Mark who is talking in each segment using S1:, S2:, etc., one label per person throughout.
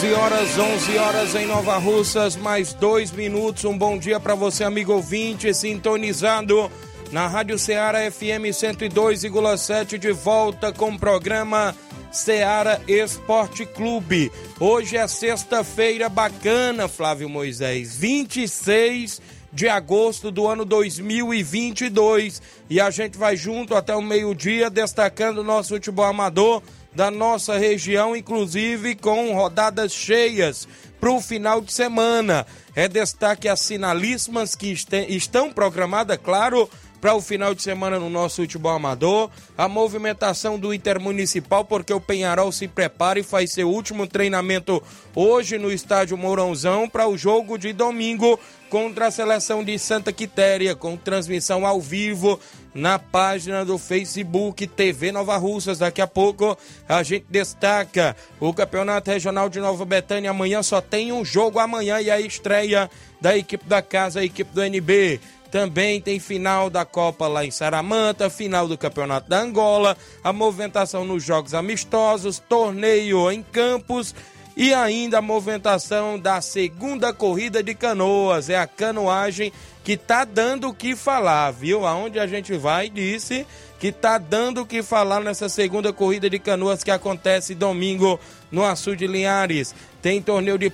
S1: 11 horas, 11 horas em Nova Russas, mais dois minutos. Um bom dia para você, amigo ouvinte, sintonizado na Rádio Ceará FM 102,7, de volta com o programa Ceará Esporte Clube. Hoje é sexta-feira bacana, Flávio Moisés, 26 de agosto do ano 2022. E a gente vai junto até o meio-dia, destacando o nosso futebol amador da nossa região, inclusive com rodadas cheias para o final de semana. É destaque as sinalíssimas que estão programadas, claro, para o final de semana no nosso futebol amador. A movimentação do Intermunicipal, porque o Penharol se prepara e faz seu último treinamento hoje no estádio Mourãozão para o jogo de domingo contra a seleção de Santa Quitéria, com transmissão ao vivo na página do Facebook TV Nova Russas. Daqui a pouco a gente destaca o Campeonato Regional de Nova Betânia. Amanhã só tem um jogo amanhã e a estreia da equipe da casa, a equipe do NB. Também tem final da Copa lá em Saramanta, final do Campeonato da Angola, a movimentação nos jogos amistosos, torneio em Campos e ainda a movimentação da segunda corrida de canoas. É a canoagem que tá dando o que falar, viu? Aonde a gente vai, disse que tá dando o que falar nessa segunda corrida de canoas que acontece domingo no Açu de Linhares. Tem torneio de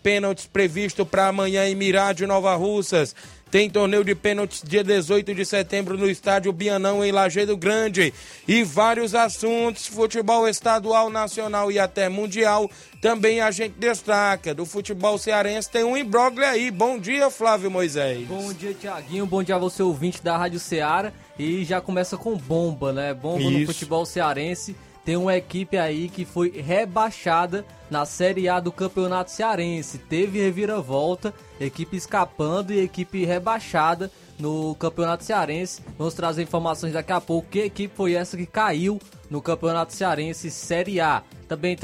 S1: pênaltis previsto para amanhã em Mirade, Nova Russas. Tem torneio de pênaltis dia 18 de setembro no estádio Bianão, em Lajeado Grande. E vários assuntos, futebol estadual, nacional e até mundial. Também a gente destaca. Do futebol cearense tem um imbróglio aí. Bom dia, Flávio Moisés.
S2: Bom dia, Tiaguinho. Bom dia a você, ouvinte da Rádio Ceará. E já começa com bomba, né? Bomba Isso. no futebol cearense tem uma equipe aí que foi rebaixada na Série A do Campeonato Cearense. Teve reviravolta, equipe escapando e equipe rebaixada no Campeonato Cearense. Vamos trazer informações daqui a pouco. Que equipe foi essa que caiu no Campeonato Cearense Série A? Também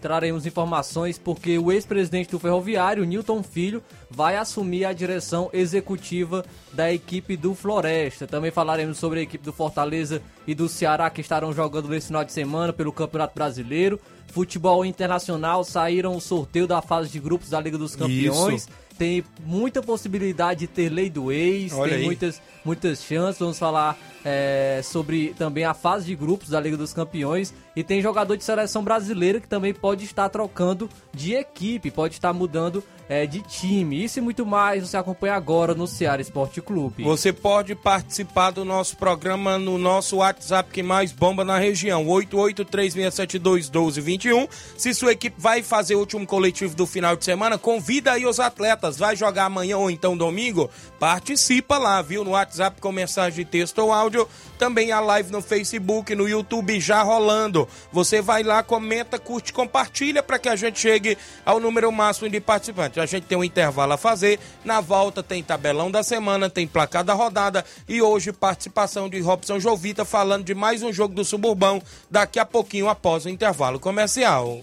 S2: traremos informações porque o ex-presidente do Ferroviário, Newton Filho, vai assumir a direção executiva da equipe do Floresta. Também falaremos sobre a equipe do Fortaleza e do Ceará que estarão jogando nesse final de semana pelo Campeonato Brasileiro. Futebol internacional saíram o sorteio da fase de grupos da Liga dos Campeões. Isso. Tem muita possibilidade de ter lei do ex, Olha tem aí. muitas, muitas chances. Vamos falar é, sobre também a fase de grupos da Liga dos Campeões. E tem jogador de seleção brasileira que também pode estar trocando de equipe, pode estar mudando é, de time. Isso e muito mais você acompanha agora no Ceará Esporte Clube.
S1: Você pode participar do nosso programa no nosso WhatsApp que mais bomba na região, 8836721221. Se sua equipe vai fazer o último coletivo do final de semana, convida aí os atletas. Vai jogar amanhã ou então domingo? Participa lá, viu? No WhatsApp com mensagem de texto ou áudio, também a live no Facebook, no YouTube já rolando. Você vai lá, comenta, curte, compartilha para que a gente chegue ao número máximo de participantes. A gente tem um intervalo a fazer. Na volta tem tabelão da semana, tem placar da rodada e hoje participação de Robson Jovita falando de mais um jogo do Suburbão daqui a pouquinho após o intervalo comercial.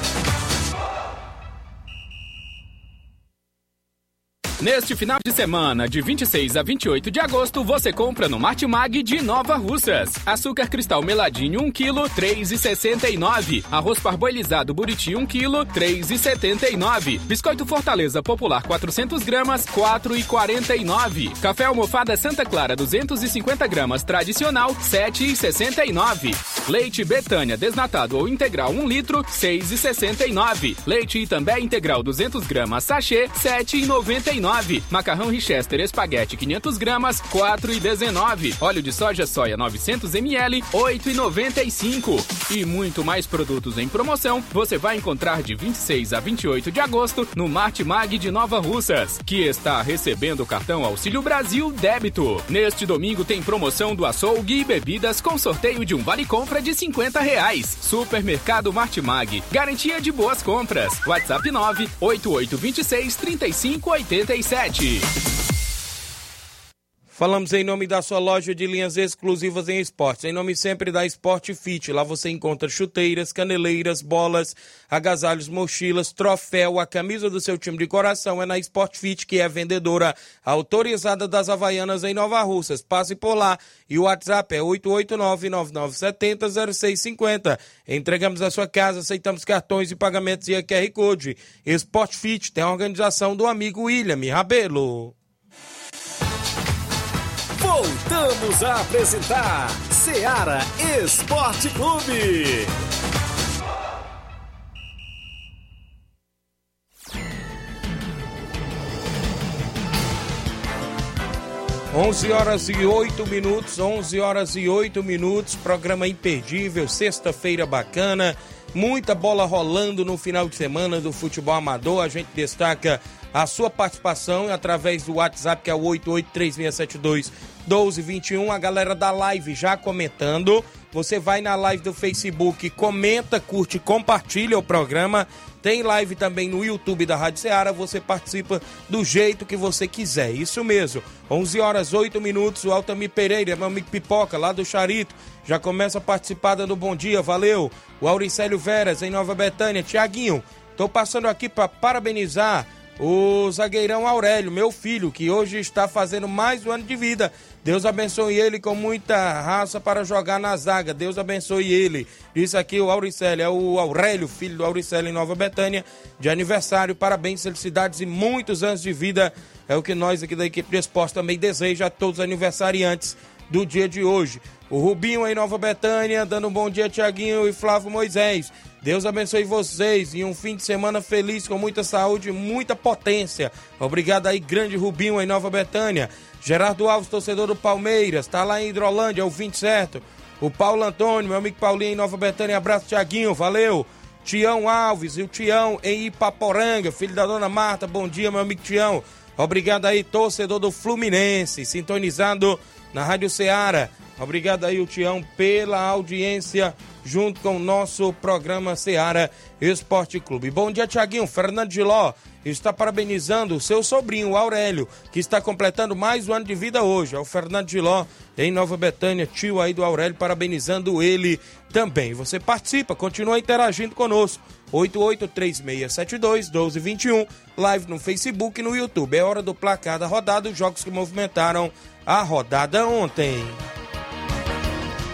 S3: Neste final de semana, de 26 a 28 de agosto, você compra no Martimag de Nova Russas. Açúcar cristal meladinho 1 kg, 3,69. Arroz parboilizado buriti 1 kg, 3,79. Biscoito Fortaleza Popular 400 gramas, 4,49. Café almofada Santa Clara 250 gramas tradicional, 7,69. Leite Betânia desnatado ou integral 1 litro, 6,69. Leite Itambé integral 200 gramas sachê, 7,99. Macarrão Richester espaguete 500 gramas, 4,19. Óleo de soja soia 900 ml, 8,95. E muito mais produtos em promoção você vai encontrar de 26 a 28 de agosto no Martimag de Nova Russas, que está recebendo o cartão Auxílio Brasil Débito. Neste domingo tem promoção do açougue e bebidas com sorteio de um vale compra de 50 reais. Supermercado Martimag, garantia de boas compras. WhatsApp 9 8826 3585
S1: Falamos em nome da sua loja de linhas exclusivas em esportes. Em nome sempre da Sport Fit. Lá você encontra chuteiras, caneleiras, bolas, agasalhos, mochilas, troféu. A camisa do seu time de coração é na Sport Fit, que é vendedora autorizada das Havaianas em Nova Russas. Passe por lá e o WhatsApp é 889-9970-0650. Entregamos a sua casa, aceitamos cartões e pagamentos e a QR Code. Sport Fit tem a organização do amigo William Rabelo.
S4: Voltamos a apresentar Seara Esporte Clube.
S1: 11 horas e 8 minutos, 11 horas e 8 minutos, programa imperdível, sexta-feira bacana, muita bola rolando no final de semana do futebol amador. A gente destaca a sua participação através do WhatsApp que é o 883672 1221. A galera da live já comentando. Você vai na live do Facebook, comenta, curte, compartilha o programa. Tem live também no YouTube da Rádio Ceará. Você participa do jeito que você quiser. Isso mesmo. 11 horas 8 minutos. O Altamir Pereira, meu amigo Pipoca, lá do Charito, já começa a participar dando bom dia. Valeu. O Auricélio Veras, em Nova Betânia. Tiaguinho, tô passando aqui para parabenizar o zagueirão Aurélio, meu filho, que hoje está fazendo mais um ano de vida. Deus abençoe ele com muita raça para jogar na zaga. Deus abençoe ele. Disse aqui o Auricélio, é o Aurélio, filho do Auricélio em Nova Betânia, de aniversário. Parabéns, felicidades e muitos anos de vida. É o que nós aqui da equipe de esporte também deseja a todos os aniversariantes do dia de hoje. O Rubinho em Nova Betânia, dando um bom dia, Tiaguinho e Flávio Moisés. Deus abençoe vocês e um fim de semana feliz, com muita saúde e muita potência. Obrigado aí, grande Rubinho em Nova Betânia. Gerardo Alves, torcedor do Palmeiras, tá lá em Hidrolândia, ouvinte certo. O Paulo Antônio, meu amigo Paulinho em Nova Betânia, abraço, Tiaguinho, valeu. Tião Alves e o Tião em Ipaporanga, filho da dona Marta, bom dia, meu amigo Tião. Obrigado aí, torcedor do Fluminense, sintonizado na Rádio Ceará. Obrigado aí, o Tião, pela audiência junto com o nosso programa Seara Esporte Clube. Bom dia, Tiaguinho. Fernando Giló está parabenizando o seu sobrinho, Aurélio, que está completando mais um ano de vida hoje. É o Fernando Giló, em Nova Betânia, tio aí do Aurélio, parabenizando ele também. Você participa, continua interagindo conosco. 8836721221, live no Facebook e no YouTube. É hora do placar da rodada, os jogos que movimentaram a rodada ontem.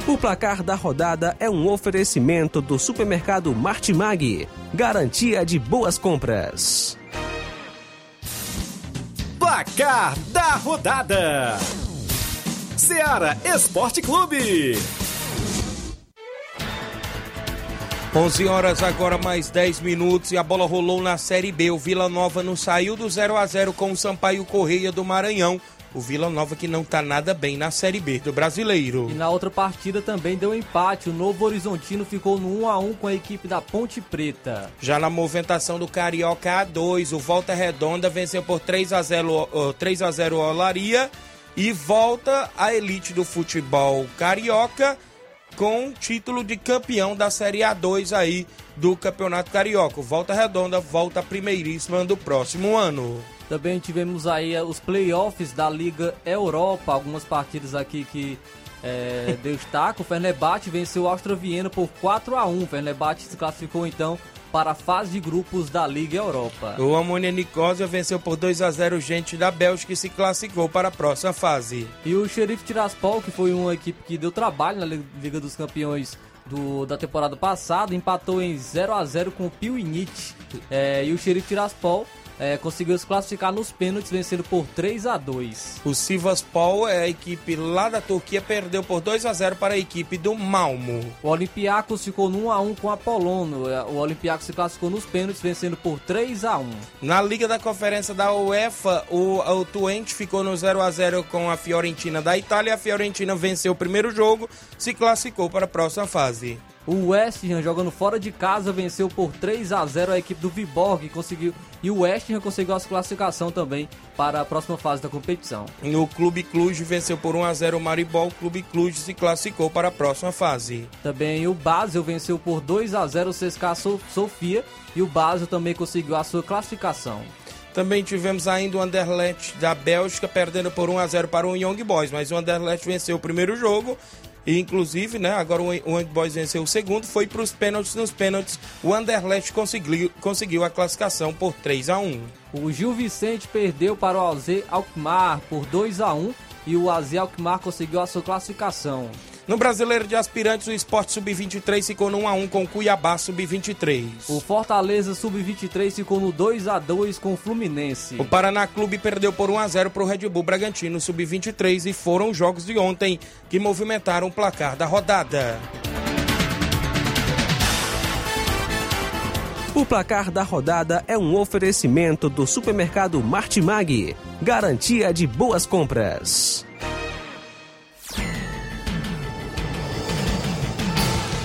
S5: O placar da rodada é um oferecimento do supermercado Martimag. Garantia de boas compras.
S4: Placar da rodada: Seara Esporte Clube.
S1: 11 horas agora mais 10 minutos e a bola rolou na Série B. O Vila Nova não saiu do 0 a 0 com o Sampaio Correia do Maranhão o Vila Nova que não tá nada bem na Série B do Brasileiro.
S2: E na outra partida também deu empate. O Novo Horizontino ficou no 1 a 1 com a equipe da Ponte Preta.
S1: Já na movimentação do Carioca A2, o Volta Redonda venceu por 3 a 0 3 a 0 o Olaria e volta a elite do futebol carioca com título de campeão da Série A2 aí do Campeonato Carioca. Volta Redonda volta primeiríssima do próximo ano.
S2: Também tivemos aí eh, os playoffs da Liga Europa, algumas partidas aqui que é, destaque. O Fenerbahçe venceu o Austro Viena por 4 a 1 O Fenerbahçe se classificou então para a fase de grupos da Liga Europa.
S1: O Amônia Nicosia venceu por 2 a 0 gente da Bélgica e se classificou para a próxima fase.
S2: E o Xerife Tiraspol, que foi uma equipe que deu trabalho na Liga dos Campeões do, da temporada passada, empatou em 0 a 0 com o Piuinit. É, e o Xerife Tiraspol é, conseguiu se classificar nos pênaltis, vencendo por 3 a 2
S1: O Sivaspol, é a equipe lá da Turquia, perdeu por 2 a 0 para a equipe do Malmo.
S2: O Olympiacos ficou no 1 a 1 com a Polono. É, o Olympiacos se classificou nos pênaltis, vencendo por 3 a 1
S1: Na Liga da Conferência da UEFA, o, o Twente ficou no 0 a 0 com a Fiorentina da Itália. A Fiorentina venceu o primeiro jogo, se classificou para a próxima fase.
S2: O West Ham jogando fora de casa venceu por 3 a 0 a equipe do Viborg conseguiu e o West Ham conseguiu a classificação também para a próxima fase da competição.
S1: No Clube Cluj venceu por 1 a 0 o Maribol, o Clube Cluj se classificou para a próxima fase.
S2: Também o Basel venceu por 2 a 0 o CSKA Sofia e o Basel também conseguiu a sua classificação.
S1: Também tivemos ainda o Anderlecht da Bélgica perdendo por 1 a 0 para o Young Boys, mas o Anderlecht venceu o primeiro jogo e, inclusive, né, agora o Young Boys venceu o segundo, foi para os pênaltis. Nos pênaltis, o Anderlecht conseguiu, conseguiu a classificação por 3 a 1
S2: O Gil Vicente perdeu para o AZ Alkmaar por 2 a 1 e o AZ Alkmaar conseguiu a sua classificação.
S1: No Brasileiro de Aspirantes, o Esporte Sub-23 ficou no 1x1 com o Cuiabá Sub-23.
S2: O Fortaleza Sub-23 ficou no 2x2 com o Fluminense.
S1: O Paraná Clube perdeu por 1x0 para o Red Bull Bragantino Sub-23 e foram os jogos de ontem que movimentaram o placar da rodada.
S5: O placar da rodada é um oferecimento do supermercado Martimag. Garantia de boas compras.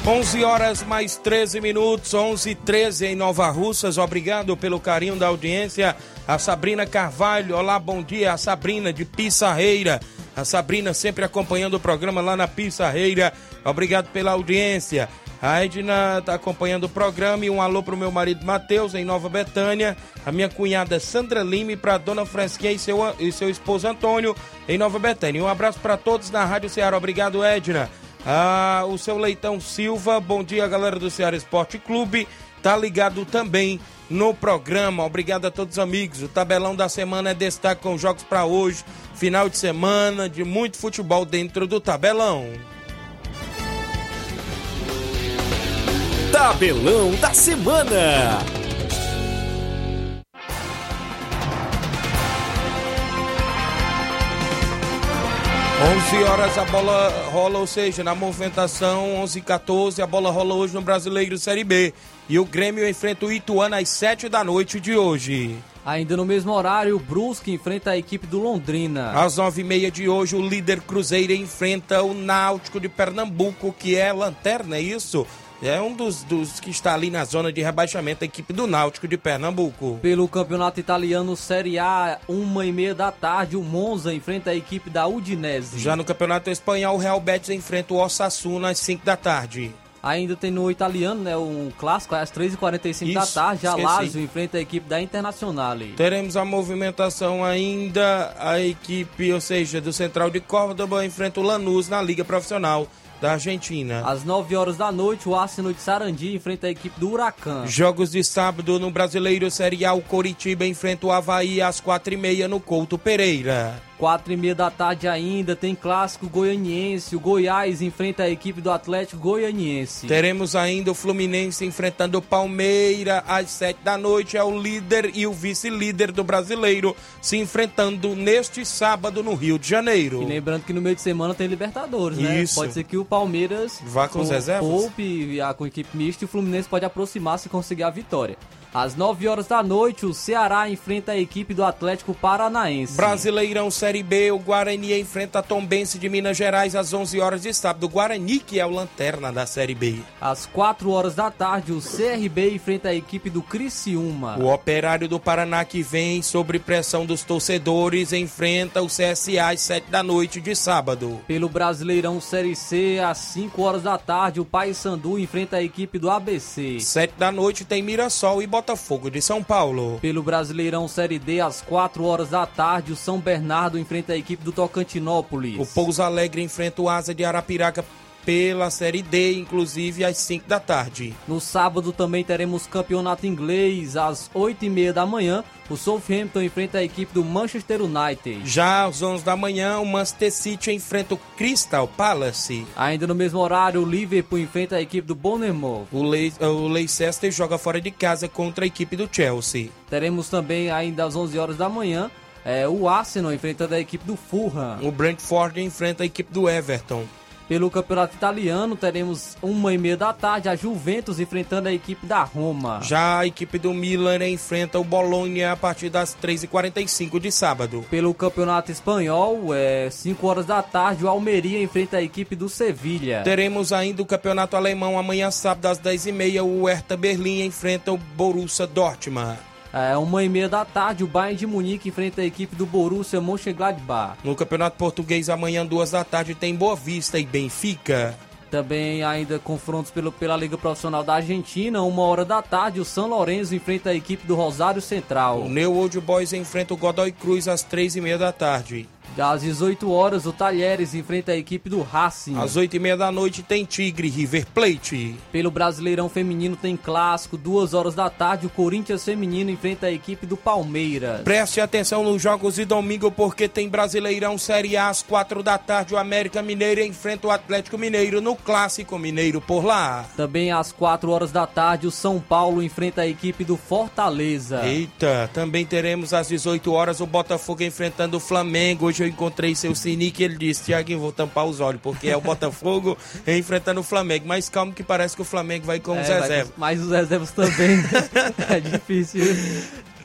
S1: 11 horas mais 13 minutos, 11 e 13 em Nova Russas. Obrigado pelo carinho da audiência. A Sabrina Carvalho, olá, bom dia. A Sabrina de Pissarreira. A Sabrina sempre acompanhando o programa lá na Pissarreira. Obrigado pela audiência. A Edna está acompanhando o programa e um alô para o meu marido Matheus, em Nova Betânia. A minha cunhada Sandra Lima e para Dona Fresquinha e seu, e seu esposo Antônio, em Nova Betânia. Um abraço para todos na Rádio Ceará. Obrigado, Edna. Ah, o seu Leitão Silva, bom dia, galera do Ceará Esporte Clube. Tá ligado também no programa. Obrigado a todos os amigos. O tabelão da semana é destaque com jogos para hoje, final de semana de muito futebol dentro do tabelão.
S4: Tabelão da semana.
S1: 11 horas a bola rola, ou seja, na movimentação 11 e 14, a bola rola hoje no Brasileiro Série B. E o Grêmio enfrenta o Ituano às 7 da noite de hoje.
S2: Ainda no mesmo horário, o Brusque enfrenta a equipe do Londrina.
S1: Às nove e meia de hoje, o líder Cruzeiro enfrenta o Náutico de Pernambuco, que é lanterna, é isso? É um dos, dos que está ali na zona de rebaixamento, a equipe do Náutico de Pernambuco.
S2: Pelo campeonato italiano Série A, uma e meia da tarde, o Monza enfrenta a equipe da Udinese.
S1: Já no campeonato espanhol, o Real Betis enfrenta o Osasuna às 5 da tarde.
S2: Ainda tem no italiano, né, um clássico, às 3h45 da tarde, a Lazio enfrenta a equipe da Internazionale.
S1: Teremos a movimentação ainda, a equipe, ou seja, do Central de Córdoba enfrenta o Lanús na Liga Profissional da Argentina.
S2: Às 9 horas da noite, o Arsenal de Sarandi enfrenta a equipe do Huracan.
S1: Jogos de sábado no Brasileiro Série A, o Coritiba enfrenta o Havaí às 4h30 no Couto Pereira.
S2: Quatro e meia da tarde ainda tem clássico goianiense. O Goiás enfrenta a equipe do Atlético Goianiense.
S1: Teremos ainda o Fluminense enfrentando o Palmeira às sete da noite. É o líder e o vice-líder do brasileiro se enfrentando neste sábado no Rio de Janeiro.
S2: E lembrando que no meio de semana tem Libertadores, né?
S1: Isso.
S2: Pode ser que o Palmeiras
S1: vá com, com os reservas.
S2: Poupe com equipe mista e o Fluminense pode aproximar-se e conseguir a vitória. Às 9 horas da noite, o Ceará enfrenta a equipe do Atlético Paranaense.
S1: Brasileirão Série B, o Guarani enfrenta a Tombense de Minas Gerais às 11 horas de sábado. O Guarani que é o lanterna da Série B.
S2: Às 4 horas da tarde, o CRB enfrenta a equipe do Criciúma.
S1: O Operário do Paraná que vem sob pressão dos torcedores enfrenta o CSA às 7 da noite de sábado.
S2: Pelo Brasileirão Série C, às 5 horas da tarde, o Paysandu enfrenta a equipe do ABC.
S1: 7 da noite tem Mirassol e Botafogo Botafogo de São Paulo.
S2: Pelo Brasileirão Série D, às 4 horas da tarde, o São Bernardo enfrenta a equipe do Tocantinópolis.
S1: O Pouso Alegre enfrenta o Asa de Arapiraca pela Série D, inclusive às 5 da tarde.
S2: No sábado também teremos campeonato inglês às 8 e meia da manhã. O Southampton enfrenta a equipe do Manchester United.
S1: Já às 11 da manhã, o Manchester City enfrenta o Crystal Palace.
S2: Ainda no mesmo horário, o Liverpool enfrenta a equipe do Bournemouth.
S1: O, Le o Leicester joga fora de casa contra a equipe do Chelsea.
S2: Teremos também ainda às 11 horas da manhã é, o Arsenal enfrentando a equipe do Fulham.
S1: O Brentford enfrenta a equipe do Everton.
S2: Pelo campeonato italiano, teremos uma e meia da tarde a Juventus enfrentando a equipe da Roma.
S1: Já a equipe do Milan enfrenta o Bologna a partir das 3h45 de sábado.
S2: Pelo campeonato espanhol, é 5 horas da tarde, o Almeria enfrenta a equipe do Sevilha.
S1: Teremos ainda o campeonato alemão amanhã sábado às 10h30, o Hertha Berlim enfrenta o Borussia Dortmund.
S2: É, uma e meia da tarde, o Bayern de Munique enfrenta a equipe do Borussia Mönchengladbach.
S1: No Campeonato Português, amanhã, duas da tarde, tem Boa Vista e Benfica.
S2: Também ainda confrontos pelo, pela Liga Profissional da Argentina, uma hora da tarde, o São Lourenço enfrenta a equipe do Rosário Central.
S1: O New Old Boys enfrenta o Godoy Cruz às três e meia da tarde.
S2: Às 18 horas, o Talheres enfrenta a equipe do Racing.
S1: Às 8 e meia da noite tem Tigre River Plate.
S2: Pelo Brasileirão Feminino tem clássico. Duas horas da tarde, o Corinthians Feminino enfrenta a equipe do Palmeiras.
S1: Preste atenção nos jogos de domingo, porque tem Brasileirão Série A às 4 da tarde. O América Mineiro enfrenta o Atlético Mineiro no Clássico Mineiro por lá.
S2: Também às 4 horas da tarde, o São Paulo enfrenta a equipe do Fortaleza.
S1: Eita, também teremos às 18 horas o Botafogo enfrentando o Flamengo. Hoje eu encontrei seu Sinic e ele disse: Tiaguinho, vou tampar os olhos, porque é o Botafogo enfrentando o Flamengo. Mas calma que parece que o Flamengo vai com é, os reservas.
S2: Mas os reservas também. Né? é difícil.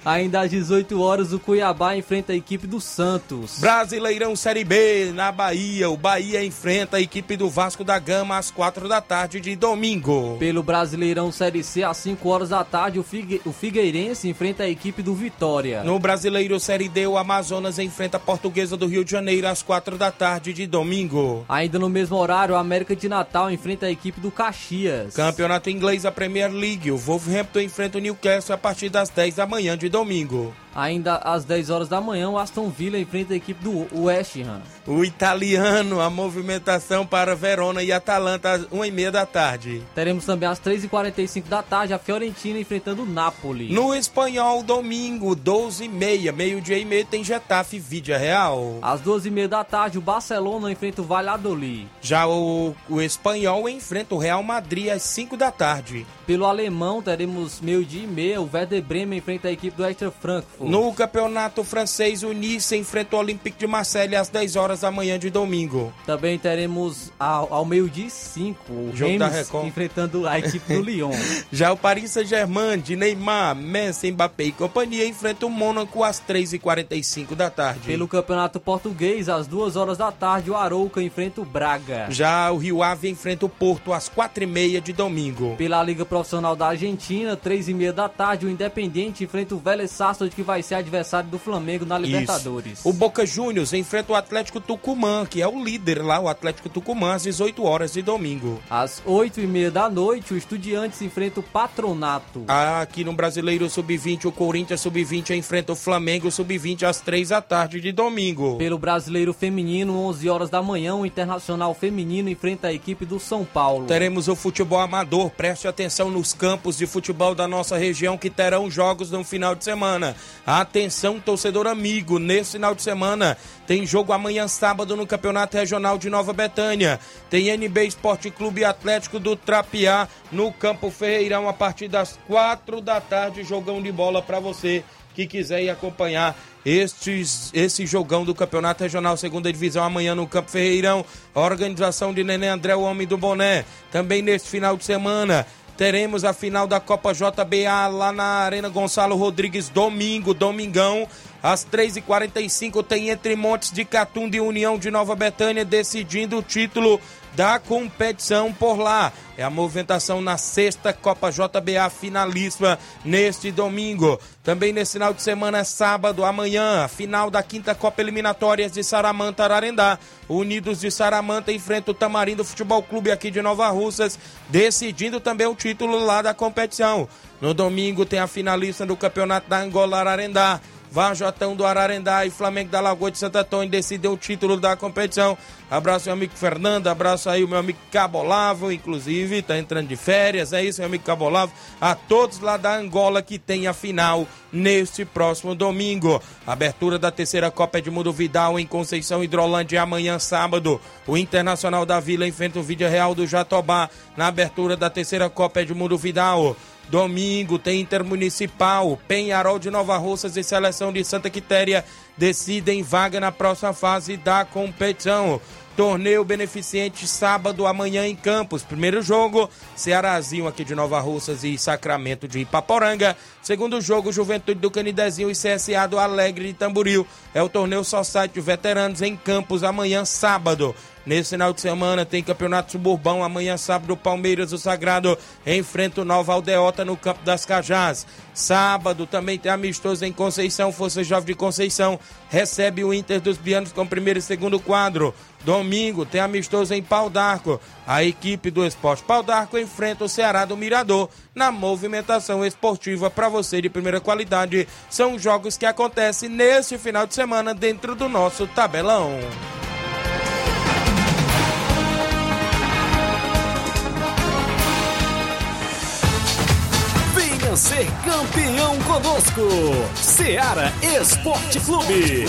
S2: Ainda às 18 horas, o Cuiabá enfrenta a equipe do Santos.
S1: Brasileirão Série B, na Bahia. O Bahia enfrenta a equipe do Vasco da Gama às 4 da tarde de domingo.
S2: Pelo Brasileirão Série C, às 5 horas da tarde, o, Figue... o Figueirense enfrenta a equipe do Vitória.
S1: No Brasileiro Série D, o Amazonas enfrenta a Portuguesa do Rio de Janeiro às 4 da tarde de domingo.
S2: Ainda no mesmo horário, o América de Natal enfrenta a equipe do Caxias.
S1: Campeonato Inglês, a Premier League. O Wolverhampton enfrenta o Newcastle a partir das 10 da manhã de domingo domingo.
S2: Ainda às 10 horas da manhã, o Aston Villa enfrenta a equipe do West Ham.
S1: O italiano, a movimentação para Verona e Atalanta às 1h30 da tarde.
S2: Teremos também às 3h45 da tarde a Fiorentina enfrentando o Napoli.
S1: No espanhol, domingo, 12h30, meio-dia e meio, tem Getafe Vídea Real.
S2: Às 12h30 da tarde, o Barcelona enfrenta o Valladolid.
S1: Já o, o espanhol enfrenta o Real Madrid às 5 da tarde.
S2: Pelo alemão, teremos meio-dia e meia, o Werder Bremen enfrenta a equipe do Extra Frankfurt.
S1: No campeonato francês, o Nice enfrenta o Olympique de Marseille às 10 horas da manhã de domingo.
S2: Também teremos ao, ao meio-dia 5 o Jogo Record. enfrentando a equipe do Lyon.
S1: Já o Paris Saint-Germain de Neymar, Messi, Mbappé e companhia enfrenta o Mônaco às 3h45 da tarde.
S2: Pelo campeonato português, às 2 horas da tarde, o Arouca enfrenta o Braga.
S1: Já o Rio Ave enfrenta o Porto às 4h30 de domingo.
S2: Pela Liga Profissional da Argentina, 3h30 da tarde, o Independiente enfrenta o Vélez Sarsfield que vai ser adversário do Flamengo na Libertadores.
S1: Isso. O Boca Juniors enfrenta o Atlético Tucumã, que é o líder lá, o Atlético Tucumã, às 18 horas de domingo.
S2: Às 8 e meia da noite, o Estudiantes enfrenta o Patronato.
S1: Aqui no Brasileiro Sub-20, o Corinthians Sub-20 enfrenta o Flamengo Sub-20 às 3 da tarde de domingo.
S2: Pelo Brasileiro Feminino, 11 horas da manhã, o Internacional Feminino enfrenta a equipe do São Paulo.
S1: Teremos o futebol amador. Preste atenção nos campos de futebol da nossa região que terão jogos no final de semana. Atenção, torcedor amigo, nesse final de semana tem jogo amanhã sábado no Campeonato Regional de Nova Betânia. Tem NB Esporte Clube Atlético do Trapiá no Campo Ferreirão a partir das quatro da tarde, jogão de bola para você que quiser ir acompanhar estes, esse jogão do Campeonato Regional Segunda Divisão amanhã no Campo Ferreirão. organização de Nenê André, o homem do boné. Também neste final de semana Teremos a final da Copa JBA lá na Arena Gonçalo Rodrigues, domingo, domingão. Às 3h45 tem Entre Montes de Catunda e União de Nova Betânia decidindo o título da competição por lá. É a movimentação na sexta Copa JBA finalíssima neste domingo. Também nesse final de semana, sábado, amanhã, a final da quinta Copa Eliminatórias de Saramanta Ararendá. Unidos de Saramanta enfrenta o Tamarindo Futebol Clube aqui de Nova Russas, decidindo também o título lá da competição. No domingo tem a finalista do Campeonato da Angola Ararendá. Varjotão do Ararendá e Flamengo da Lagoa de Santo Antônio decidem o título da competição. Abraço meu amigo Fernando, abraço aí o meu amigo Cabolavo, inclusive, tá entrando de férias, é isso, meu amigo Cabolavo. A todos lá da Angola que tem a final neste próximo domingo. Abertura da terceira Copa Edmundo Vidal em Conceição Hidrolândia amanhã sábado. O Internacional da Vila enfrenta o Vídeo Real do Jatobá na abertura da terceira Copa Edmundo Vidal. Domingo tem Intermunicipal, Penharol de Nova Russas e Seleção de Santa Quitéria decidem vaga na próxima fase da competição. Torneio beneficente sábado amanhã em Campos. Primeiro jogo, Cearazinho aqui de Nova Russas e Sacramento de Ipaporanga. Segundo jogo, Juventude do Canidezinho e CSA do Alegre de Tamboril. É o torneio só de veteranos em Campos amanhã sábado. Nesse final de semana tem Campeonato Suburbão. Amanhã, sábado, Palmeiras, o Sagrado, enfrenta o Nova Aldeota no Campo das Cajás. Sábado também tem amistoso em Conceição. Força Jovem de Conceição recebe o Inter dos Bianos com primeiro e segundo quadro. Domingo tem amistoso em Pau d'Arco. A equipe do Esporte Pau d'Arco enfrenta o Ceará do Mirador na movimentação esportiva para você de primeira qualidade. São jogos que acontecem neste final de semana dentro do nosso tabelão.
S4: Ser campeão conosco. Seara Esporte Clube.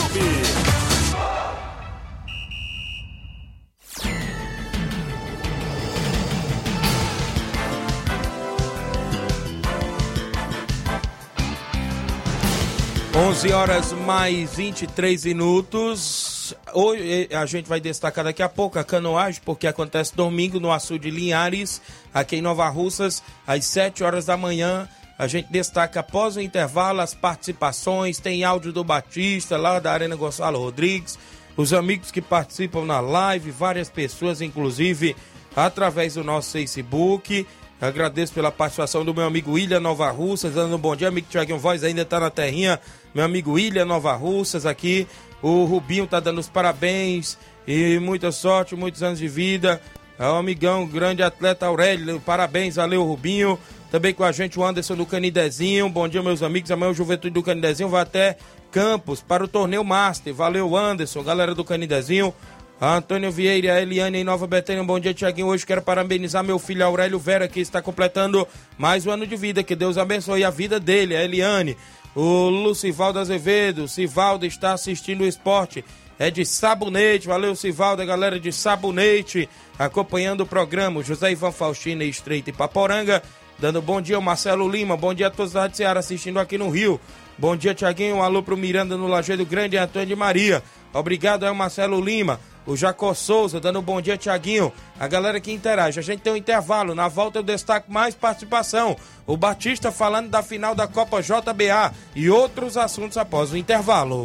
S1: 11 horas mais 23 minutos. Hoje a gente vai destacar daqui a pouco a canoagem, porque acontece domingo no açude de Linhares, aqui em Nova Russas, às 7 horas da manhã. A gente destaca após o intervalo as participações, tem áudio do Batista, lá da Arena Gonçalo Rodrigues, os amigos que participam na live, várias pessoas, inclusive, através do nosso Facebook. Agradeço pela participação do meu amigo William Nova Russas, dando um bom dia, amigo Tiaguinho Voz ainda está na terrinha, meu amigo William Nova Russas aqui, o Rubinho está dando os parabéns. E muita sorte, muitos anos de vida, é amigão, grande atleta Aurélio, parabéns, valeu Rubinho, também com a gente o Anderson do Canidezinho. Bom dia, meus amigos. Amanhã o Juventude do Canidezinho vai até Campos para o torneio Master. Valeu, Anderson, galera do Canidezinho. Antônio Vieira a Eliane em Nova Betânia. Bom dia, Tiaguinho. Hoje quero parabenizar meu filho Aurélio Vera, que está completando mais um ano de vida. Que Deus abençoe a vida dele, a Eliane. O Lucivaldo Azevedo, o Sivaldo está assistindo o esporte. É de sabonete. Valeu, Sivaldo, a galera de sabonete, acompanhando o programa. José Ivan Faustina, Estreito e Paporanga. Dando bom dia ao Marcelo Lima, bom dia a todos da Rádio Ceará assistindo aqui no Rio. Bom dia, Tiaguinho, um alô pro Miranda no Lajeado Grande Antônio de Maria. Obrigado ao Marcelo Lima. O Jacó Souza dando bom dia, Tiaguinho. A galera que interage. A gente tem um intervalo. Na volta eu destaco mais participação. O Batista falando da final da Copa JBA e outros assuntos após o intervalo.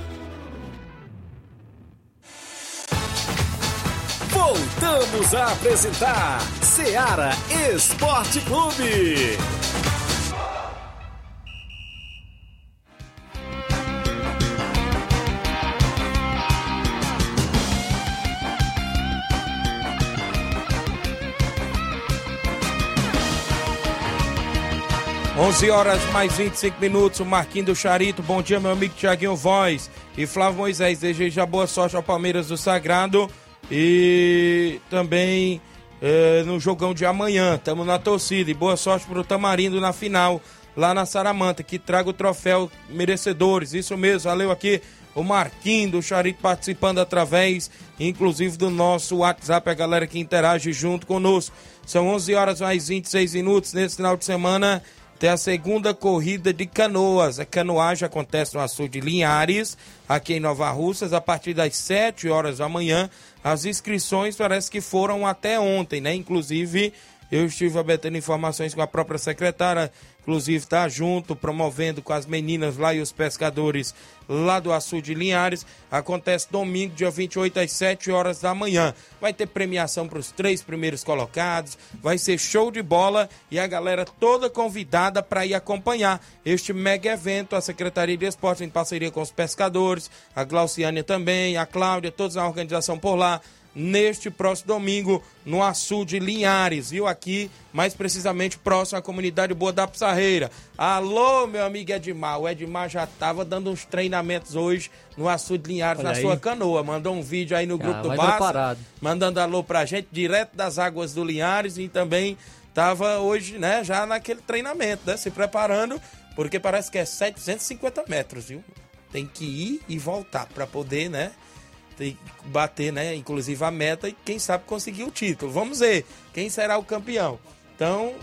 S4: Voltamos a apresentar Seara Esporte Clube.
S1: Onze horas mais 25 minutos, o Marquinho do Charito. Bom dia, meu amigo Tiaguinho Voz e Flávio Moisés. Deseja boa sorte ao Palmeiras do Sagrado e também é, no jogão de amanhã. Estamos na torcida e boa sorte para o Tamarindo na final, lá na Saramanta, que traga o troféu merecedores. Isso mesmo, valeu aqui o Marquinho do Charito participando através, inclusive, do nosso WhatsApp, a galera que interage junto conosco. São 11 horas mais 26 minutos nesse final de semana. tem a segunda corrida de canoas. A canoagem acontece no açude de Linhares, aqui em Nova Russas, a partir das 7 horas da manhã. As inscrições parece que foram até ontem, né? Inclusive, eu estive obtendo informações com a própria secretária inclusive está junto, promovendo com as meninas lá e os pescadores lá do Açude de Linhares. Acontece domingo, dia 28, às 7 horas da manhã. Vai ter premiação para os três primeiros colocados, vai ser show de bola e a galera toda convidada para ir acompanhar este mega evento. A Secretaria de Esportes, em parceria com os pescadores, a Glauciane também, a Cláudia, todos na organização por lá neste próximo domingo no Açude Linhares, viu? Aqui, mais precisamente, próximo à comunidade Boa da Pissarreira. Alô, meu amigo Edmar. O Edmar já estava dando uns treinamentos hoje no Açude Linhares, Olha na aí. sua canoa. Mandou um vídeo aí no grupo ah, do Barça, mandando alô pra gente, direto das águas do Linhares e também estava hoje, né, já naquele treinamento, né, se preparando, porque parece que é 750 metros, viu? Tem que ir e voltar para poder, né, bater, né? Inclusive a meta e quem sabe conseguir o título. Vamos ver quem será o campeão. Então,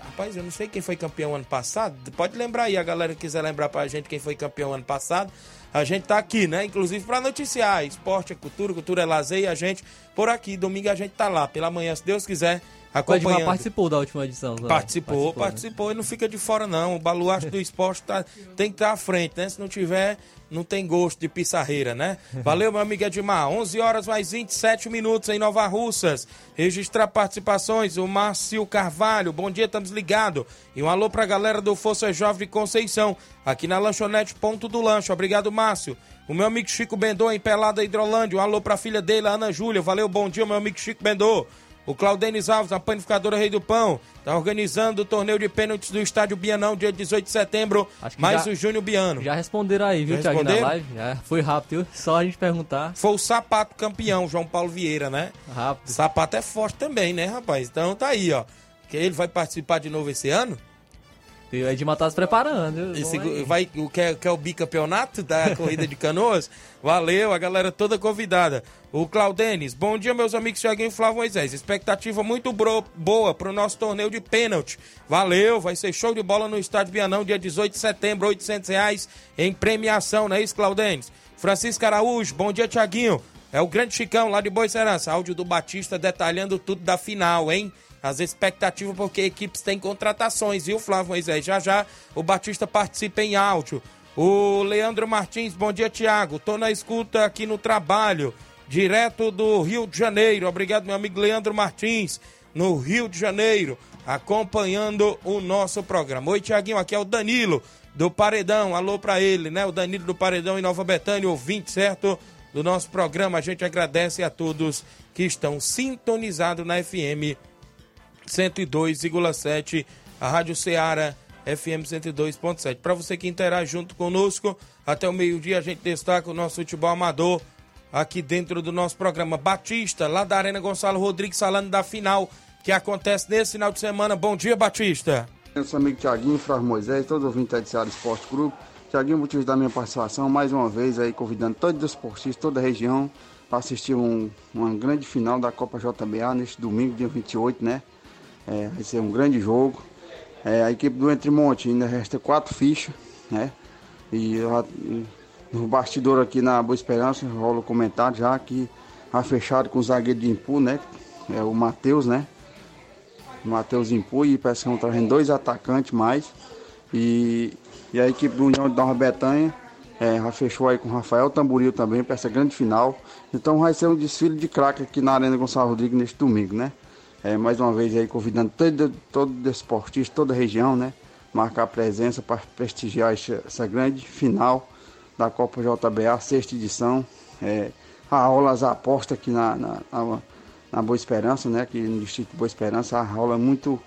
S1: rapaz, eu não sei quem foi campeão ano passado. Pode lembrar aí, a galera que quiser lembrar pra gente quem foi campeão ano passado. A gente tá aqui, né? Inclusive para noticiar. Esporte é cultura, cultura é lazer e a gente por aqui. Domingo a gente tá lá. Pela manhã, se Deus quiser, acompanhando. O
S2: participou da última edição.
S1: Né? Participou, participou, participou né? e não fica de fora não. O baluarte do esporte tá, tem que estar tá à frente, né? Se não tiver, não tem gosto de pissarreira, né? Valeu, meu amigo Edmar. 11 horas mais 27 minutos em Nova Russas. Registrar participações, o Márcio Carvalho. Bom dia, estamos ligados. E um alô pra galera do Força Jovem de Conceição, aqui na lanchonete Ponto do Lanche. Obrigado, Márcio. O meu amigo Chico Bendô em Pelada Hidrolândia. Um alô pra filha dele, Ana Júlia. Valeu, bom dia, meu amigo Chico Bendô. O Claudenis Alves, a panificadora Rei do Pão, está organizando o torneio de pênaltis do Estádio Bianão, dia 18 de setembro, mais já, o Júnior Biano.
S2: Já responderam aí, viu, Thiago, na live? Já foi rápido, só a gente perguntar.
S1: Foi o Sapato campeão, João Paulo Vieira, né?
S2: Rápido.
S1: Sapato é forte também, né, rapaz? Então tá aí, ó. Que ele vai participar de novo esse ano?
S2: E o Edmar tá se preparando.
S1: Esse, vai, o, quer, quer o bicampeonato da corrida de canoas? Valeu, a galera toda convidada. O Claudenis, bom dia, meus amigos Thiaguinho e Flávio Moisés. Expectativa muito bro, boa pro nosso torneio de pênalti. Valeu, vai ser show de bola no Estádio Bianão, dia 18 de setembro, 800 reais em premiação, não é isso, Claudenis? Francisco Araújo, bom dia, Thiaguinho. É o grande Chicão lá de Boa Serança. Áudio do Batista detalhando tudo da final, hein? As expectativas, porque equipes têm contratações, viu, Flávio Moisés? Já já o Batista participa em áudio. O Leandro Martins, bom dia, Tiago. Tô na escuta aqui no trabalho, direto do Rio de Janeiro. Obrigado, meu amigo Leandro Martins, no Rio de Janeiro, acompanhando o nosso programa. Oi, Tiaguinho, aqui é o Danilo do Paredão. Alô pra ele, né? O Danilo do Paredão em Nova Betânia, ouvinte, certo? Do nosso programa. A gente agradece a todos que estão sintonizados na FM 102,7, a Rádio Ceará FM 102.7. Para você que interage junto conosco, até o meio-dia a gente destaca o nosso futebol amador aqui dentro do nosso programa. Batista, lá da Arena Gonçalo Rodrigues, falando da final que acontece nesse final de semana. Bom dia, Batista.
S6: Eu sou amigo Tiaguinho, Flávio Moisés, todos os ouvintes de Ceará Esporte Grupo. Tiaguinho, motivo da minha participação, mais uma vez aí convidando todos os esportistas, toda a região, para assistir um, uma grande final da Copa JBA neste domingo, dia 28, né? É, vai ser um grande jogo. É, a equipe do Entremonte ainda resta quatro fichas, né? E, no bastidor aqui na Boa Esperança rola o comentário já que vai fechado com o zagueiro de Impu, né? É o Matheus, né? Matheus Impu e parece que estão trazendo dois atacantes mais. E, e a equipe do União de Nova Betanha é, já fechou aí com o Rafael Tamboril também para essa grande final. Então vai ser um desfile de craque aqui na Arena Gonçalo Rodrigues neste domingo, né? É, mais uma vez aí convidando todo, todo desportista, toda a região, né? Marcar presença para prestigiar essa, essa, grande final da Copa JBA, sexta edição. É, a aulas aposta aqui na, na, na, na, Boa Esperança, né? Aqui no Distrito Boa Esperança, a aula é muito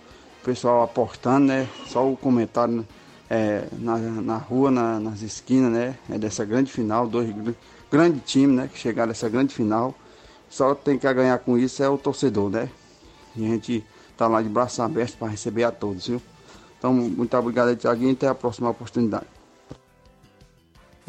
S6: pessoal aportando, né? Só o comentário é, na, na rua, na, nas esquinas, né? É dessa grande final, dois grandes times, né? Que chegaram nessa grande final. Só tem que ganhar com isso é o torcedor, né? E a gente está lá de braços abertos para receber a todos, viu? Então, muito obrigado aí, Tiaguinho, até a próxima oportunidade.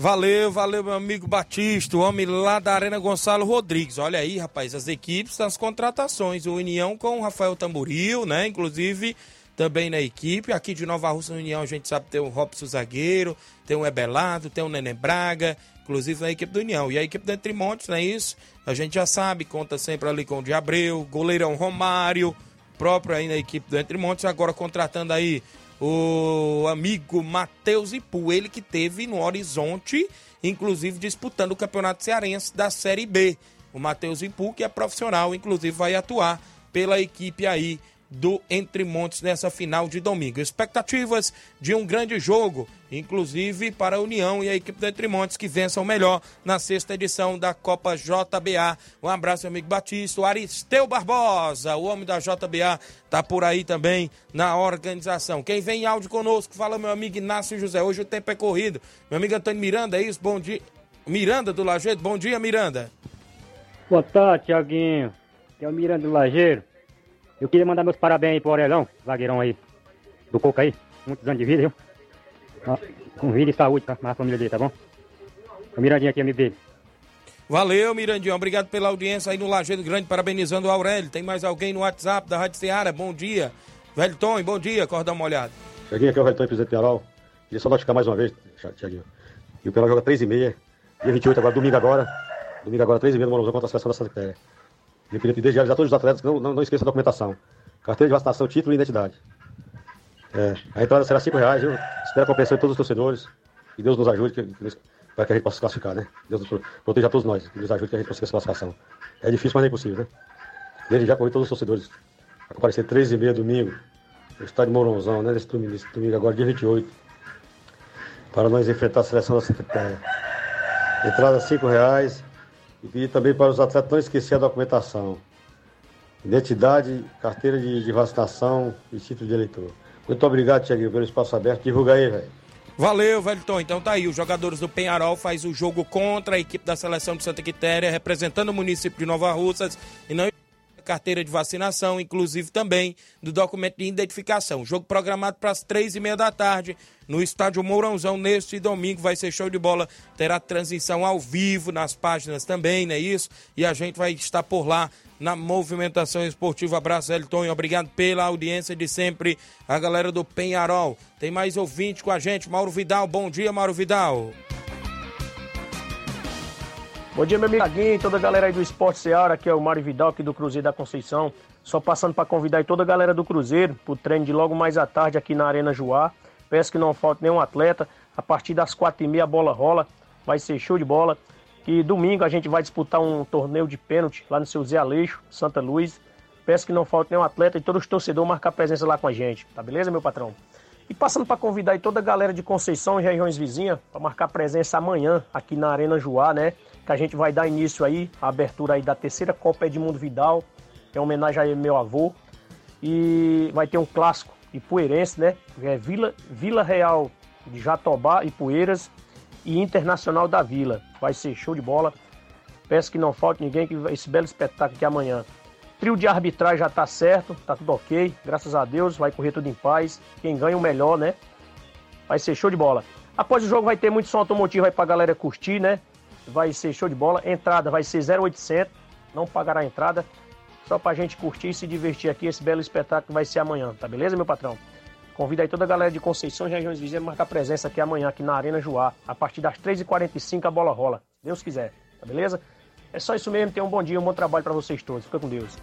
S1: Valeu, valeu, meu amigo Batista, o homem lá da Arena Gonçalo Rodrigues. Olha aí, rapaz, as equipes, as contratações. O União com o Rafael Tamboril, né? Inclusive, também na equipe. Aqui de Nova Rússia União a gente sabe tem o Robson Zagueiro, tem o Ebelado, tem o Neném Braga, inclusive na equipe do União. E a equipe do Entre Montes, não é isso? A gente já sabe, conta sempre ali com o de Abreu, goleirão Romário, próprio aí na equipe do Entre Montes, agora contratando aí o amigo Matheus Ipu, ele que teve no Horizonte, inclusive disputando o Campeonato Cearense da Série B. O Matheus Ipu, que é profissional, inclusive vai atuar pela equipe aí do Entre Montes nessa final de domingo. Expectativas de um grande jogo, inclusive para a União e a equipe do Entre Montes que vençam melhor na sexta edição da Copa JBA. Um abraço, amigo Batista. O Aristeu Barbosa, o homem da JBA, tá por aí também na organização. Quem vem em áudio conosco, fala meu amigo Inácio José. Hoje o tempo é corrido. Meu amigo Antônio Miranda, é isso? Bom dia. Miranda do Lajeiro, bom dia, Miranda.
S7: Boa tarde, Tiaguinho. Que é o Miranda do Lajeiro. Eu queria mandar meus parabéns aí pro Aurelão, zagueirão aí, do Coco aí. Muitos anos de vida, viu? Com vida e saúde pra a família dele, tá bom? O Mirandinha aqui, amigo dele.
S1: Valeu, Mirandinho. Obrigado pela audiência aí no Lajeado Grande, parabenizando o Aurélio. Tem mais alguém no WhatsApp da Rádio Ceará? Bom dia. Velho Tom, bom dia. Corre dar uma olhada.
S8: Cheguei aqui, é o Velho Tom, presidente Piaral. Queria só notificar mais uma vez, Tiaguinho. E o Piaral joga 3 e meia, dia 28 agora, domingo agora. Domingo agora, 3 e meia no Morozão contra a seleção da Santa Clara. Eu queria pedir já a todos os atletas que não, não, não esqueçam a documentação. Carteira de vacinação, título e identidade. É, a entrada será 5 reais, eu espero a compreensão de todos os torcedores. Que Deus nos ajude que, que, para que a gente possa se classificar, né? Deus nos proteja a todos nós, que nos ajude que a gente consiga essa classificação. É difícil, mas é impossível, né? Desde já corri todos os torcedores. Vai comparecer 13 e meia domingo, no estádio Mourãozão, né? Nesse domingo, nesse domingo agora, dia 28. Para nós enfrentar a seleção da Santa Catarina. Entrada 5 reais. E pedir também para os atletas não esquecer a documentação. Identidade, carteira de, de vacinação e título de eleitor. Muito obrigado, Tiaguinho, pelo espaço aberto. Divulga aí, velho.
S1: Valeu, velho Tom. Então tá aí, os jogadores do Penharol faz o jogo contra a equipe da seleção de Santa Quitéria, representando o município de Nova Russas e não carteira de vacinação, inclusive também do documento de identificação. Jogo programado para as três e meia da tarde no estádio Mourãozão neste domingo. Vai ser show de bola, terá transmissão ao vivo nas páginas também, não é isso? E a gente vai estar por lá na movimentação esportiva. Abraço, Elton, obrigado pela audiência de sempre. A galera do Penharol. Tem mais ouvinte com a gente, Mauro Vidal. Bom dia, Mauro Vidal.
S9: Bom dia, meu e toda a galera aí do Esporte Seara, aqui é o Mário Vidal, aqui do Cruzeiro da Conceição. Só passando para convidar toda a galera do Cruzeiro para o treino de logo mais à tarde aqui na Arena Joá. Peço que não falte nenhum atleta. A partir das quatro e meia a bola rola, vai ser show de bola. E domingo a gente vai disputar um torneio de pênalti lá no seu Zé Aleixo, Santa Luz. Peço que não falte nenhum atleta e todos os torcedores marcar presença lá com a gente. Tá beleza, meu patrão? E passando para convidar toda a galera de Conceição e regiões vizinhas para marcar presença amanhã aqui na Arena Joá, né? Que a gente vai dar início aí, a abertura aí da terceira Copa Edmundo Vidal, é homenagem ao meu avô. E vai ter um clássico ipueirense, né? É Vila, Vila Real de Jatobá e Poeiras e Internacional da Vila. Vai ser show de bola. Peço que não falte ninguém que esse belo espetáculo aqui amanhã. Trio de arbitragem já tá certo, tá tudo ok, graças a Deus, vai correr tudo em paz. Quem ganha o melhor, né? Vai ser show de bola. Após o jogo vai ter muito som automotivo aí pra galera curtir, né? Vai ser show de bola. Entrada vai ser 0800, não pagará a entrada. Só pra gente curtir e se divertir aqui. Esse belo espetáculo vai ser amanhã, tá beleza, meu patrão? Convido aí toda a galera de Conceição e regiões vizinhas a marcar presença aqui amanhã, aqui na Arena Joá. A partir das 3h45 a bola rola. Deus quiser, tá beleza? É só isso mesmo. Tenham um bom dia, um bom trabalho para vocês todos. Fica com Deus.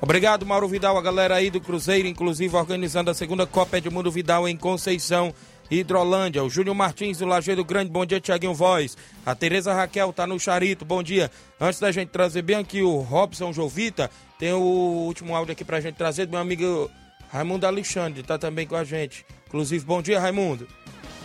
S1: Obrigado, Mauro Vidal, a galera aí do Cruzeiro, inclusive organizando a segunda Copa Edmundo Vidal em Conceição. Hidrolândia. O Júnior Martins do Lajeiro Grande, bom dia, Tiaguinho Voz. A Tereza Raquel tá no Charito, bom dia. Antes da gente trazer bem aqui o Robson Jovita, tem o último áudio aqui pra gente trazer do meu amigo Raimundo Alexandre, tá também com a gente. Inclusive, bom dia, Raimundo.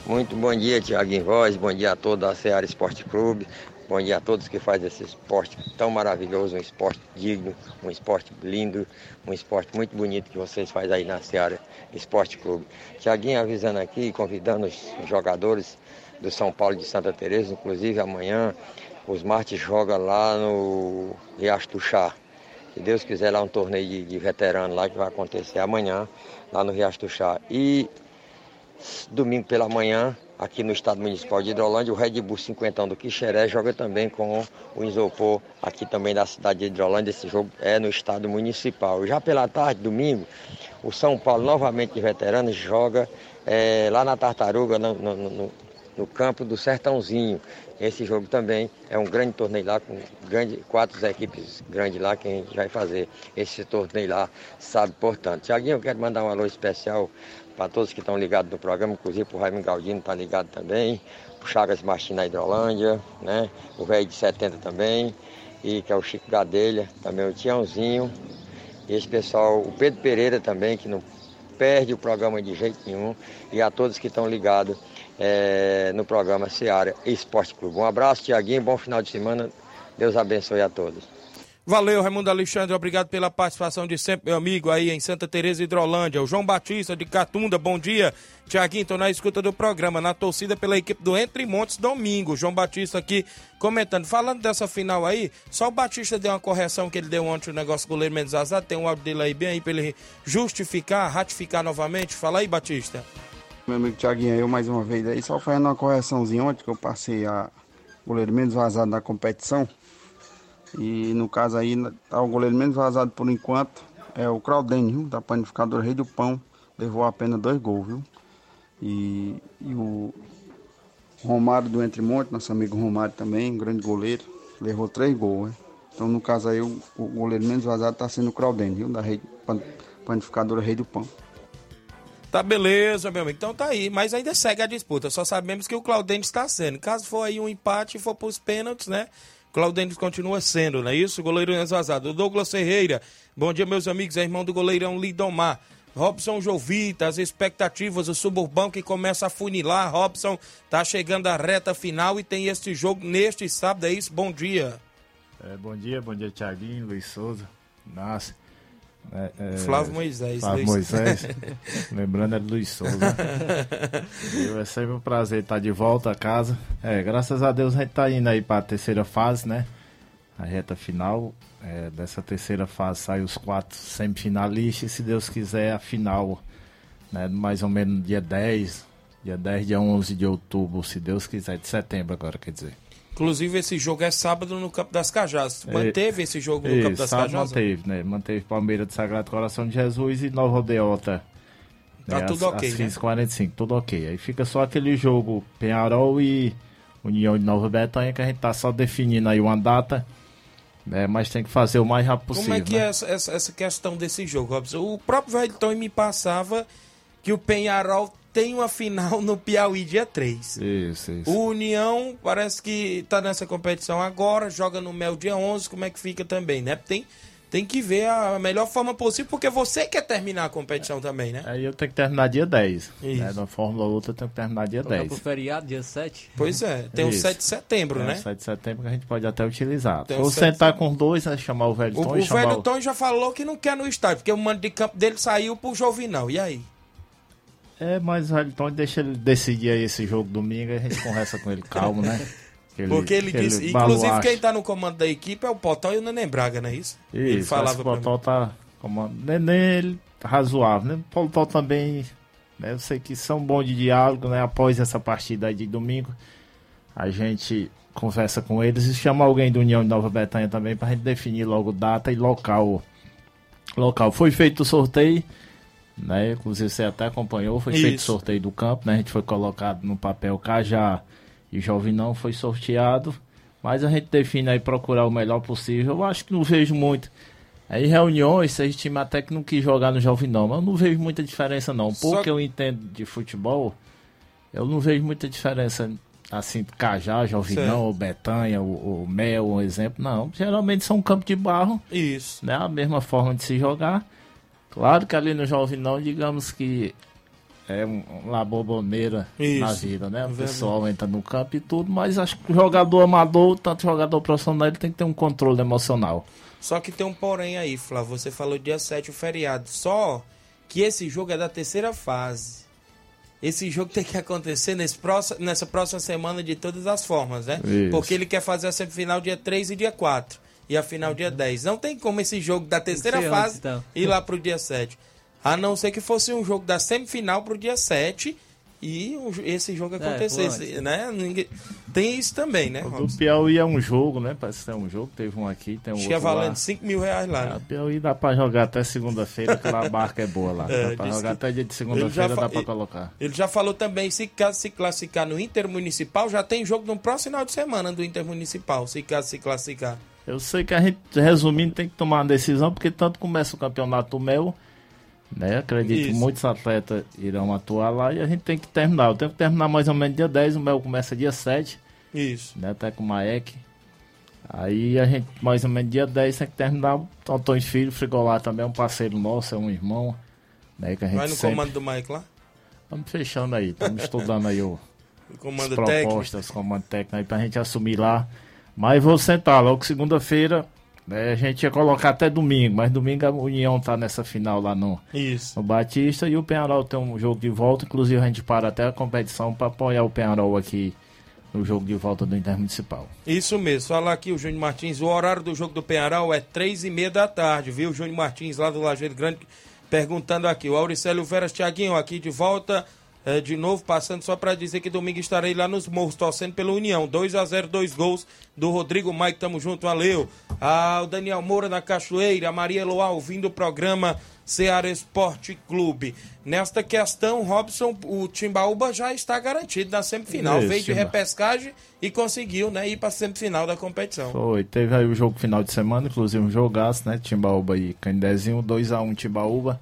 S10: Muito bom dia, Tiaguinho Voz, bom dia a toda a Seara Esporte Clube. Bom dia a todos que fazem esse esporte tão maravilhoso, um esporte digno, um esporte lindo, um esporte muito bonito que vocês fazem aí na Seara Esporte Clube. Tiaguinho avisando aqui, convidando os jogadores do São Paulo de Santa Teresa, inclusive amanhã os Martes jogam lá no Riacho do Chá. Se Deus quiser, lá um torneio de, de veterano lá que vai acontecer amanhã, lá no Riacho do Chá. E domingo pela manhã, aqui no estado municipal de Hidrolândia. O Red Bull 50 do Quixeré joga também com o Isopor aqui também da cidade de Hidrolândia. Esse jogo é no estado municipal. Já pela tarde, domingo, O São Paulo, novamente de veteranos, joga é, lá na Tartaruga, no, no, no, no campo do Sertãozinho. Esse jogo também é um grande torneio lá, com grande, quatro equipes grandes lá, que a gente vai fazer esse torneio lá, sabe, portanto. Tiaguinho, eu quero mandar um alô especial para todos que estão ligados no programa, inclusive para o Raimundo Galdino está ligado também, o Chagas Martins na Hidrolândia, né? O velho de 70 também, e que é o Chico Gadelha, também o Tiãozinho, e esse pessoal, o Pedro Pereira também, que não perde o programa de jeito nenhum, e a todos que estão ligados é, no programa Seara Esporte Clube. Um abraço, Tiaguinho, bom final de semana. Deus abençoe a todos.
S1: Valeu, Raimundo Alexandre, obrigado pela participação de sempre, meu amigo aí em Santa Teresa Hidrolândia. O João Batista de Catunda, bom dia. Tiaguinho, tô na escuta do programa, na torcida pela equipe do Entre Montes domingo. João Batista aqui comentando. Falando dessa final aí, só o Batista deu uma correção que ele deu ontem o negócio goleiro menos azar. Tem um áudio dele aí bem aí pra ele justificar, ratificar novamente. Fala aí, Batista
S6: meu amigo Thiaguinho, eu mais uma vez aí, só fazendo uma correçãozinha ontem que eu passei a goleiro menos vazado na competição. E no caso aí, tá o goleiro menos vazado por enquanto é o Claudênio, da panificadora Rei do Pão. Levou apenas dois gols, viu? E, e o Romário do Entremonte, nosso amigo Romário também, um grande goleiro, levou três gols, né? Então no caso aí, o, o goleiro menos vazado está sendo o Claudênio, viu? Da Rei, panificadora Rei do Pão.
S1: Tá beleza, meu amigo. Então tá aí. Mas ainda segue a disputa. Só sabemos que o Claudêncio está sendo. Caso for aí um empate e for pros pênaltis, né? Claudêncio continua sendo, não é isso? Goleiro vazado. Douglas Ferreira. Bom dia, meus amigos. É irmão do goleirão Lidomar. Robson Jovita, as expectativas do suburbão que começa a funilar. Robson tá chegando à reta final e tem este jogo neste sábado, é isso? Bom dia.
S11: É, bom dia, bom dia, Thiaguinho, Luiz Souza. Nossa,
S1: é, é, Flávio Moisés.
S11: Flávio Luiz. Moisés. Lembrando é Luiz Souza. é sempre um prazer estar de volta a casa. É, graças a Deus a gente está indo aí para a terceira fase, né? A reta final. É, dessa terceira fase sai os quatro semifinalistas e se Deus quiser a final, né? Mais ou menos dia 10, dia 10, dia 11 de outubro, se Deus quiser, de setembro agora, quer dizer.
S1: Inclusive, esse jogo é sábado no Campo das Cajás. É, manteve esse jogo no Campo das Cajás?
S11: Manteve, né? Manteve Palmeiras do Sagrado Coração de Jesus e Nova Odeota.
S1: Tá né? tudo ok, às
S11: 15h45, né? tudo ok. Aí fica só aquele jogo Penharol e União de Nova Betânia, que a gente tá só definindo aí uma data. Né? Mas tem que fazer o mais rápido possível.
S1: Como é que
S11: né?
S1: é essa, essa, essa, questão desse jogo, Robson? O próprio Velton me passava que o Penharol tem uma final no Piauí dia 3.
S11: Isso, isso.
S1: O União parece que está nessa competição agora, joga no Mel dia 11, como é que fica também, né? Tem, tem que ver a melhor forma possível, porque você quer terminar a competição é, também, né?
S11: Aí eu tenho que terminar dia 10. Né? Na Fórmula outra eu tenho que terminar dia Jogar 10.
S2: pro feriado, dia 7?
S1: Pois é, tem o 7 de setembro,
S11: tem
S1: né?
S11: 7 de setembro que a gente pode até utilizar. Tem Se sentar com dois, é chamar o velho Tom
S1: o,
S11: e
S1: o chamar velho o... Tom já falou que não quer no estádio, porque o mando de campo dele saiu pro Jovinal. E aí?
S11: É, mas então deixa ele decidir aí esse jogo domingo e a gente conversa com ele calmo, né?
S1: Ele, Porque ele disse, inclusive quem tá no comando da equipe é o Potão e o Neném Braga, não é isso?
S11: Isso, ele falava o Potão tá comando. Neném, ele tá razoável, né? O Potão também, né? Eu sei que são bons de diálogo, né? Após essa partida aí de domingo, a gente conversa com eles e chama alguém do União de Nova Betânia também pra gente definir logo data e local. Local. Foi feito o sorteio né? Inclusive você até acompanhou, foi Isso. feito sorteio do campo, né? A gente foi colocado no papel Cajá e Jovinão foi sorteado, mas a gente define aí procurar o melhor possível. Eu acho que não vejo muito. Aí reuniões, esse time até que não quis jogar no Jovinão, mas eu não vejo muita diferença não. Porque eu entendo de futebol, eu não vejo muita diferença assim, Cajá, Jovinão, ou Betanha, o, Mel, um exemplo. Não, geralmente são campos de barro.
S1: Isso.
S11: Né? A mesma forma de se jogar. Claro que ali no Jovem não, digamos que é uma boboneira na vida, né? O pessoal entra no campo e tudo, mas acho que o jogador amador, tanto jogador profissional, ele tem que ter um controle emocional.
S1: Só que tem um porém aí, Flávio. Você falou dia 7 o feriado. Só que esse jogo é da terceira fase. Esse jogo tem que acontecer nesse próximo, nessa próxima semana de todas as formas, né? Isso. Porque ele quer fazer a semifinal dia 3 e dia 4 e a final dia 10. Não tem como esse jogo da terceira fase então. ir lá pro dia 7. A não ser que fosse um jogo da semifinal pro dia 7 e esse jogo é, acontecesse, é, né? Ninguém... Tem isso também, né?
S11: O do Piauí é um jogo, né? Parece que é um jogo, teve um aqui, tem um Acho outro
S1: valendo 5 mil reais lá, né?
S11: O Piauí dá pra jogar até segunda-feira, aquela barca é boa lá. É, dá pra jogar até dia de segunda-feira, dá pra colocar.
S1: Ele já falou também, se caso se classificar no Intermunicipal, já tem jogo no próximo final de semana do Intermunicipal, se caso se classificar.
S11: Eu sei que a gente, resumindo, tem que tomar uma decisão, porque tanto começa o campeonato Mel né? Acredito que muitos atletas irão atuar lá e a gente tem que terminar. Eu tenho que terminar mais ou menos dia 10, o Mel começa dia 7.
S1: Isso.
S11: Né? Até com o Maek. Aí a gente, mais ou menos dia 10, tem que terminar. O Antônio Filho, Frigolar também é um parceiro nosso, é um irmão. Né? Que a gente
S1: Vai no
S11: sempre...
S1: comando do Maek lá?
S11: Estamos fechando aí, estamos estudando aí o,
S1: o comando
S11: as propostas, técnico. comando técnico aí pra gente assumir lá. Mas vou sentar logo segunda-feira é, a gente ia colocar até domingo, mas domingo a União tá nessa final lá no,
S1: Isso.
S11: no Batista e o Penharol tem um jogo de volta. Inclusive a gente para até a competição para apoiar o Penharol aqui no jogo de volta do Intermunicipal.
S1: Isso mesmo, falar aqui o Júnior Martins, o horário do jogo do Penharol é três e meia da tarde, viu? Júnior Martins lá do Lajeiro Grande perguntando aqui. O Auricélio Veras Tiaguinho aqui de volta é, de novo, passando só para dizer que domingo estarei lá nos morros, torcendo pela União. 2 a 0 dois gols do Rodrigo Mike, tamo junto, valeu. Ah, o Daniel Moura na Cachoeira, a Maria Loa ouvindo o programa Ceará Esporte Clube. Nesta questão, Robson, o Timbaúba já está garantido na semifinal. Isso, Veio de repescagem e conseguiu né, ir para a semifinal da competição.
S11: Foi, teve aí o jogo final de semana, inclusive um jogaço, né? Timbaúba e Candezinho, 2x1 um, Timbaúba.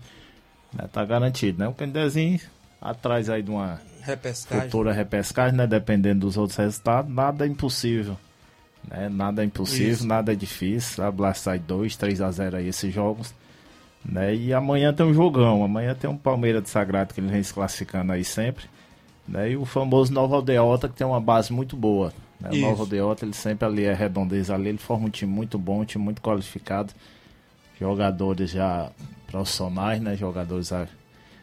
S11: Né, tá garantido, né? O Candezinho atrás aí de uma
S1: repescagem.
S11: futura repescagem, né? Dependendo dos outros resultados, nada é impossível. Né? Nada é impossível, Isso. nada é difícil. A Blast sai 2, 3 a 0 aí esses jogos. Né? E amanhã tem um jogão. Amanhã tem um Palmeiras de Sagrado que ele vem se classificando aí sempre. Né? E o famoso Nova Aldeota que tem uma base muito boa. Né? O Nova Aldeota, ele sempre ali é redondeza ali, ele forma um time muito bom, um time muito qualificado. Jogadores já profissionais, né? Jogadores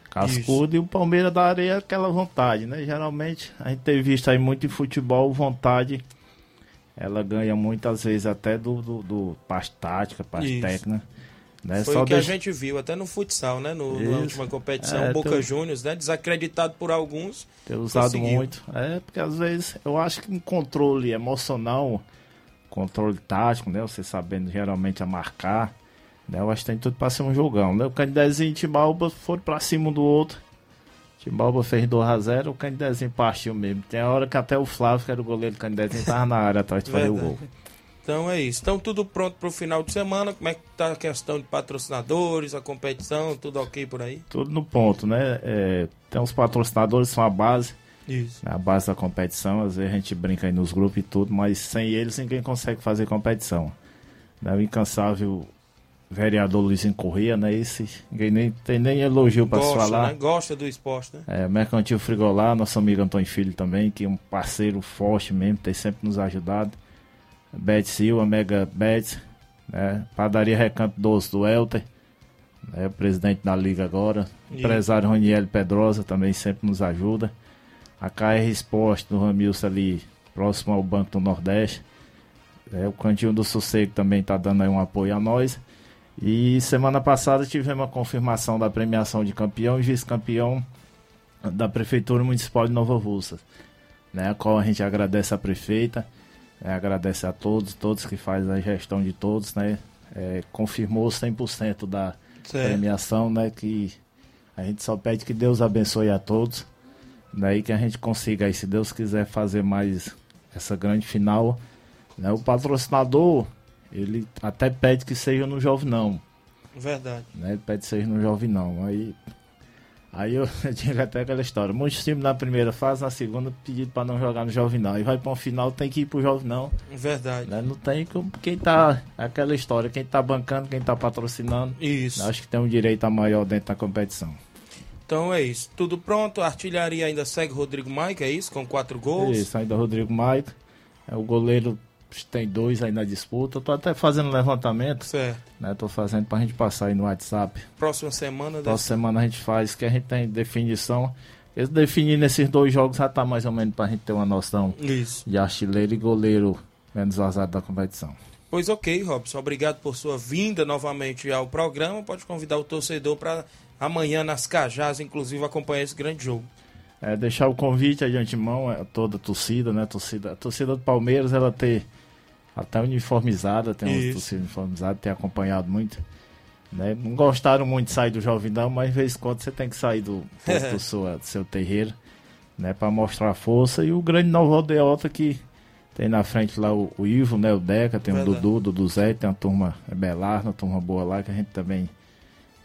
S11: Cascudo e o Palmeiras da Areia aquela vontade, né? Geralmente a gente tem visto aí muito em futebol, vontade ela ganha muitas vezes até do, do, do parte tática, parte Isso. técnica. Né?
S1: Foi Só o que deixa... a gente viu até no futsal, né? No, na última competição, é, Boca tem... Juniors, né? Desacreditado por alguns.
S11: Ter usado conseguiu. muito. É, porque às vezes eu acho que um controle emocional, controle tático, né? Você sabendo geralmente a marcar né? Eu acho que tem tudo pra ser um jogão. Né? O Candidezinho e Timbalba foram pra cima um do outro. Timbalba fez 2x0, o Candidezinho partiu mesmo. Tem a hora que até o Flávio, que era o goleiro do Candidezinho, tava na área atrás de fazer o gol.
S1: Então é isso. Então tudo pronto pro final de semana. Como é que tá a questão de patrocinadores, a competição, tudo ok por aí?
S11: Tudo no ponto, né? É, tem os patrocinadores, são a base.
S1: Isso.
S11: A base da competição, às vezes a gente brinca aí nos grupos e tudo, mas sem eles ninguém consegue fazer competição. Né? O incansável vereador Luizinho Corrêa, né? Esse, ninguém nem, tem nem elogio para se falar.
S1: Né? Gosta do esporte, né?
S11: É, Mercantil Frigolar, nosso amigo Antônio Filho também, que é um parceiro forte mesmo, tem sempre nos ajudado. Bet Silva, Mega Bet, né? Padaria Recanto Doce do Elter, né? presidente da liga agora. E... Empresário Roniel Pedrosa também sempre nos ajuda. A KR Esporte do Ramilson ali, próximo ao Banco do Nordeste. É, o Cantinho do Sossego também está dando aí um apoio a nós. E semana passada tivemos a confirmação da premiação de campeão e vice-campeão da Prefeitura Municipal de Nova Russa, né, a qual a gente agradece a prefeita, né, agradece a todos, todos que fazem a gestão de todos, né, é, confirmou 100% da certo. premiação, né, que a gente só pede que Deus abençoe a todos, né, e que a gente consiga aí, se Deus quiser fazer mais essa grande final, né, o patrocinador ele até pede que seja no jovem não.
S1: Verdade.
S11: Né? Ele pede que seja no jovem não. Aí, aí eu, eu tinha até aquela história. Muitos times na primeira fase, na segunda, pedido para não jogar no jovem não. E vai para um final, tem que ir pro jovem não.
S1: Verdade.
S11: Né? Não tem como quem tá. Aquela história, quem tá bancando, quem tá patrocinando.
S1: Isso.
S11: Acho que tem um direito a maior dentro da competição.
S1: Então é isso. Tudo pronto. A artilharia ainda segue Rodrigo Maica, é isso? Com quatro gols.
S11: Isso, ainda Rodrigo Maica. É o goleiro tem dois aí na disputa. Eu tô até fazendo levantamento.
S1: Certo.
S11: Né? Tô fazendo pra gente passar aí no WhatsApp.
S1: Próxima semana.
S11: Próxima semana a gente faz, que a gente tem definição. Eles definindo esses dois jogos já tá mais ou menos pra gente ter uma noção
S1: Isso.
S11: de artilheiro e goleiro menos vazado da competição.
S1: Pois ok, Robson. Obrigado por sua vinda novamente ao programa. Pode convidar o torcedor para amanhã nas Cajás, inclusive, acompanhar esse grande jogo.
S11: É, deixar o convite aí de antemão a toda a torcida, né? A torcida, a torcida do Palmeiras, ela ter até uniformizada, tem uma torcida uniformizada, tem acompanhado muito. Né? Não gostaram muito de sair do Jovidão, mas de vez em quando você tem que sair do, do, sua, do seu terreiro, né? Para mostrar força. E o grande Novo Aldeota que tem na frente lá o, o Ivo, né? O Deca, tem Verdade. o Dudu, o Dudu Zé, tem uma turma é Belar, uma turma boa lá que a gente também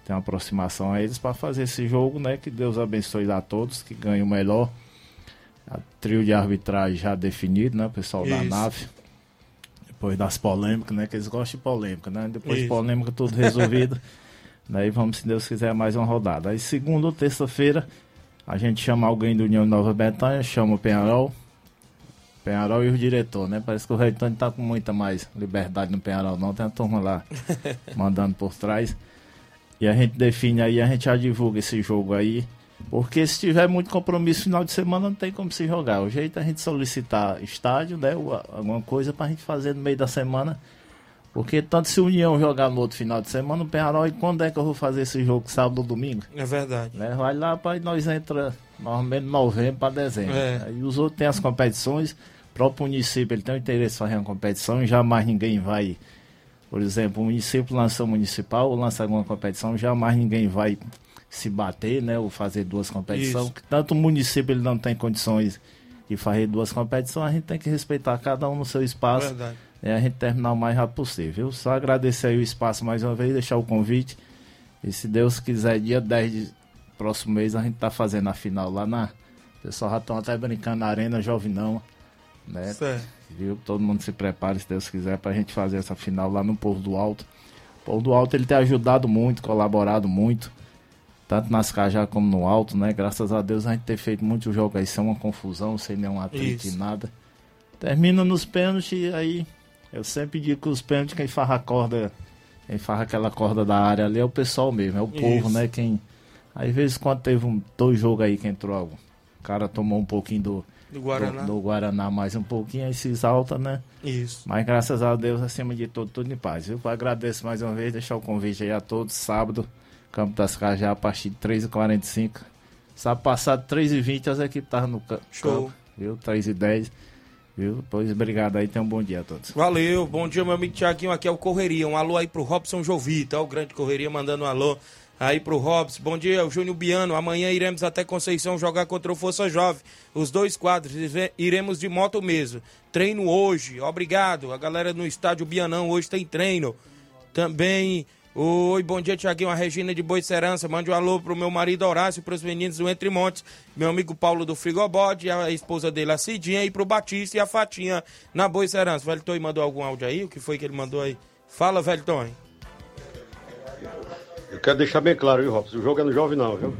S11: tem uma aproximação a eles para fazer esse jogo, né? Que Deus abençoe a todos, que ganhe o melhor. A trio de arbitragem já definido, né? O pessoal Isso. da nave. Depois das polêmicas, né? Que eles gostam de polêmica, né? Depois Isso. de polêmica, tudo resolvido. E vamos, se Deus quiser, mais uma rodada. Aí, segunda ou terça-feira, a gente chama alguém do União Nova Betânia, chama o Penharol. Penharol e o diretor, né? Parece que o Reitante tá com muita mais liberdade no Penharol, não. Tem a turma lá mandando por trás. E a gente define aí, a gente já divulga esse jogo aí. Porque se tiver muito compromisso final de semana, não tem como se jogar. O jeito é a gente solicitar estádio, né? Alguma coisa pra gente fazer no meio da semana. Porque tanto se o União jogar no outro final de semana, o Penharol, e quando é que eu vou fazer esse jogo? Sábado ou domingo?
S1: É verdade.
S11: Né? Vai lá para nós entra normalmente novembro para dezembro. É. E os outros têm as competições. O próprio município ele tem o interesse em fazer uma competição e jamais ninguém vai por exemplo, o município lança municipal ou lança alguma competição, jamais ninguém vai se bater, né, ou fazer duas competições. Tanto o município ele não tem condições de fazer duas competições, a gente tem que respeitar cada um no seu espaço. Verdade. E a gente terminar o mais rápido possível. Só agradecer aí o espaço mais uma vez, deixar o convite. E se Deus quiser, dia 10 de próximo mês, a gente tá fazendo a final lá na. O pessoal já estão até brincando na Arena Jovinão. Né? Certo viu? Todo mundo se prepare, se Deus quiser, para a gente fazer essa final lá no Povo do Alto. O Povo do Alto ele tem ajudado muito, colaborado muito, tanto nas Cajá como no Alto, né? Graças a Deus a gente tem feito muito jogo aí sem uma confusão, sem nenhum atrito e nada. Termina nos pênaltis, aí eu sempre digo que os pênaltis, quem farra a corda, quem farra aquela corda da área ali é o pessoal mesmo, é o povo, Isso. né? Quem. Às vezes quando teve um, dois jogos aí que entrou, o cara tomou um pouquinho do
S1: do Guaraná.
S11: Do, do, Guaraná mais um pouquinho, aí se exalta, né?
S1: Isso.
S11: Mas graças a Deus, acima de tudo, tudo em paz. Eu agradeço mais uma vez, deixar o convite aí a todos, sábado, Campo das Cajá, a partir de 3h45. Sábado passado, 3h20, as equipes estavam no campo. Show. Viu? 3h10. Viu? Pois obrigado aí, tenham um bom dia a todos.
S1: Valeu, bom dia, meu amigo Tiaguinho. Aqui é o Correria. Um alô aí pro Robson Jovita, o grande Correria, mandando um alô aí pro Robson. Bom dia, o Júnior Biano. Amanhã iremos até Conceição jogar contra o Força Jovem. Os dois quadros, iremos de moto mesmo. Treino hoje, obrigado. A galera no estádio Bianão hoje tem treino. Também, oi, bom dia, Tiaguinho. A Regina de Boicerança. Mande um alô pro meu marido Horácio e pros meninos do Entre Montes. Meu amigo Paulo do Frigobode, a esposa dele, a Cidinha, e pro Batista e a Fatinha na Boicerança. Velho Tony mandou algum áudio aí? O que foi que ele mandou aí? Fala, Velho Tony.
S8: Eu quero deixar bem claro, viu, Robson? O jogo é no Jovem não, viu?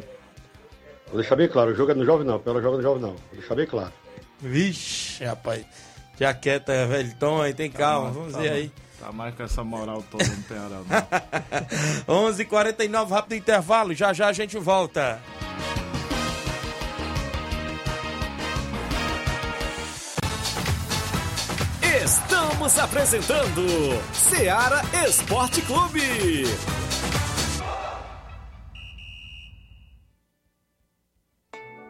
S8: Vou deixar bem claro, o jogo é no Jovem não, pela joga no Jovem não. Vou deixar bem claro.
S1: Vixe, rapaz. Já quieta, velho. Tom aí, tem calma, mais, vamos tá ver aí.
S11: Tá mais com essa moral toda, não tem hora
S1: não. 11h49, rápido intervalo, já já a gente volta.
S4: Estamos apresentando Seara Esporte Clube.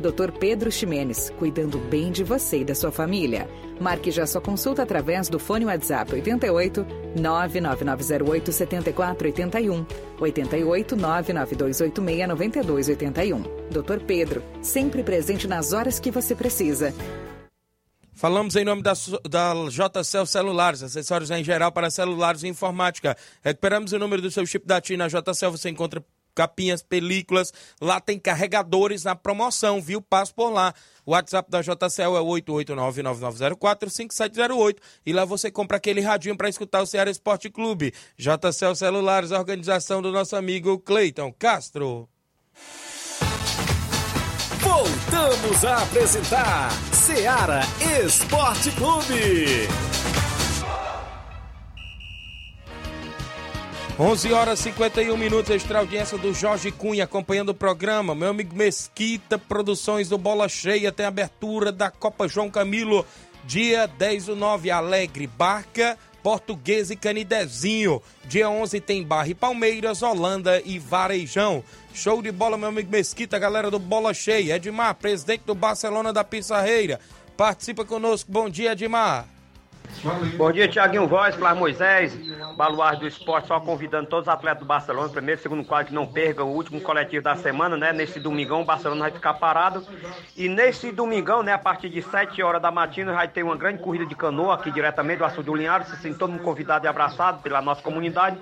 S12: Dr. Pedro Ximenes, cuidando bem de você e da sua família. Marque já sua consulta através do fone WhatsApp 88 99908 7481 88 99286 9281. Dr. Pedro, sempre presente nas horas que você precisa.
S1: Falamos em nome da, da JCL Celulares, acessórios em geral para celulares e informática. Recuperamos o número do seu chip da TIM na JCL, você encontra capinhas, películas. Lá tem carregadores na promoção, viu? Passo por lá. O WhatsApp da JCL é 889-9904-5708 e lá você compra aquele radinho para escutar o Ceará Esporte Clube. JCL Celulares, organização do nosso amigo Cleiton Castro.
S4: Voltamos a apresentar Seara Esporte Clube.
S1: 11 horas e 51 minutos, extra audiência do Jorge Cunha acompanhando o programa. Meu amigo Mesquita, produções do Bola Cheia, tem abertura da Copa João Camilo, dia 10 do 9, Alegre, Barca, Português e Canidezinho. Dia 11 tem Barra e Palmeiras, Holanda e Varejão. Show de bola, meu amigo Mesquita, galera do Bola Cheia. Edmar, presidente do Barcelona da Pissarreira. Participa conosco. Bom dia, Edmar.
S13: Bom dia, Tiaguinho Voz, Flávio Moisés, Baluarte do Esporte, só convidando todos os atletas do Barcelona, primeiro, segundo quadro, que não percam o último coletivo da semana, né? Nesse domingão, o Barcelona vai ficar parado. E nesse domingão, né, a partir de 7 horas da matina, vai ter uma grande corrida de canoa aqui diretamente do Açude do Linhares, sente todo mundo convidado e abraçado pela nossa comunidade.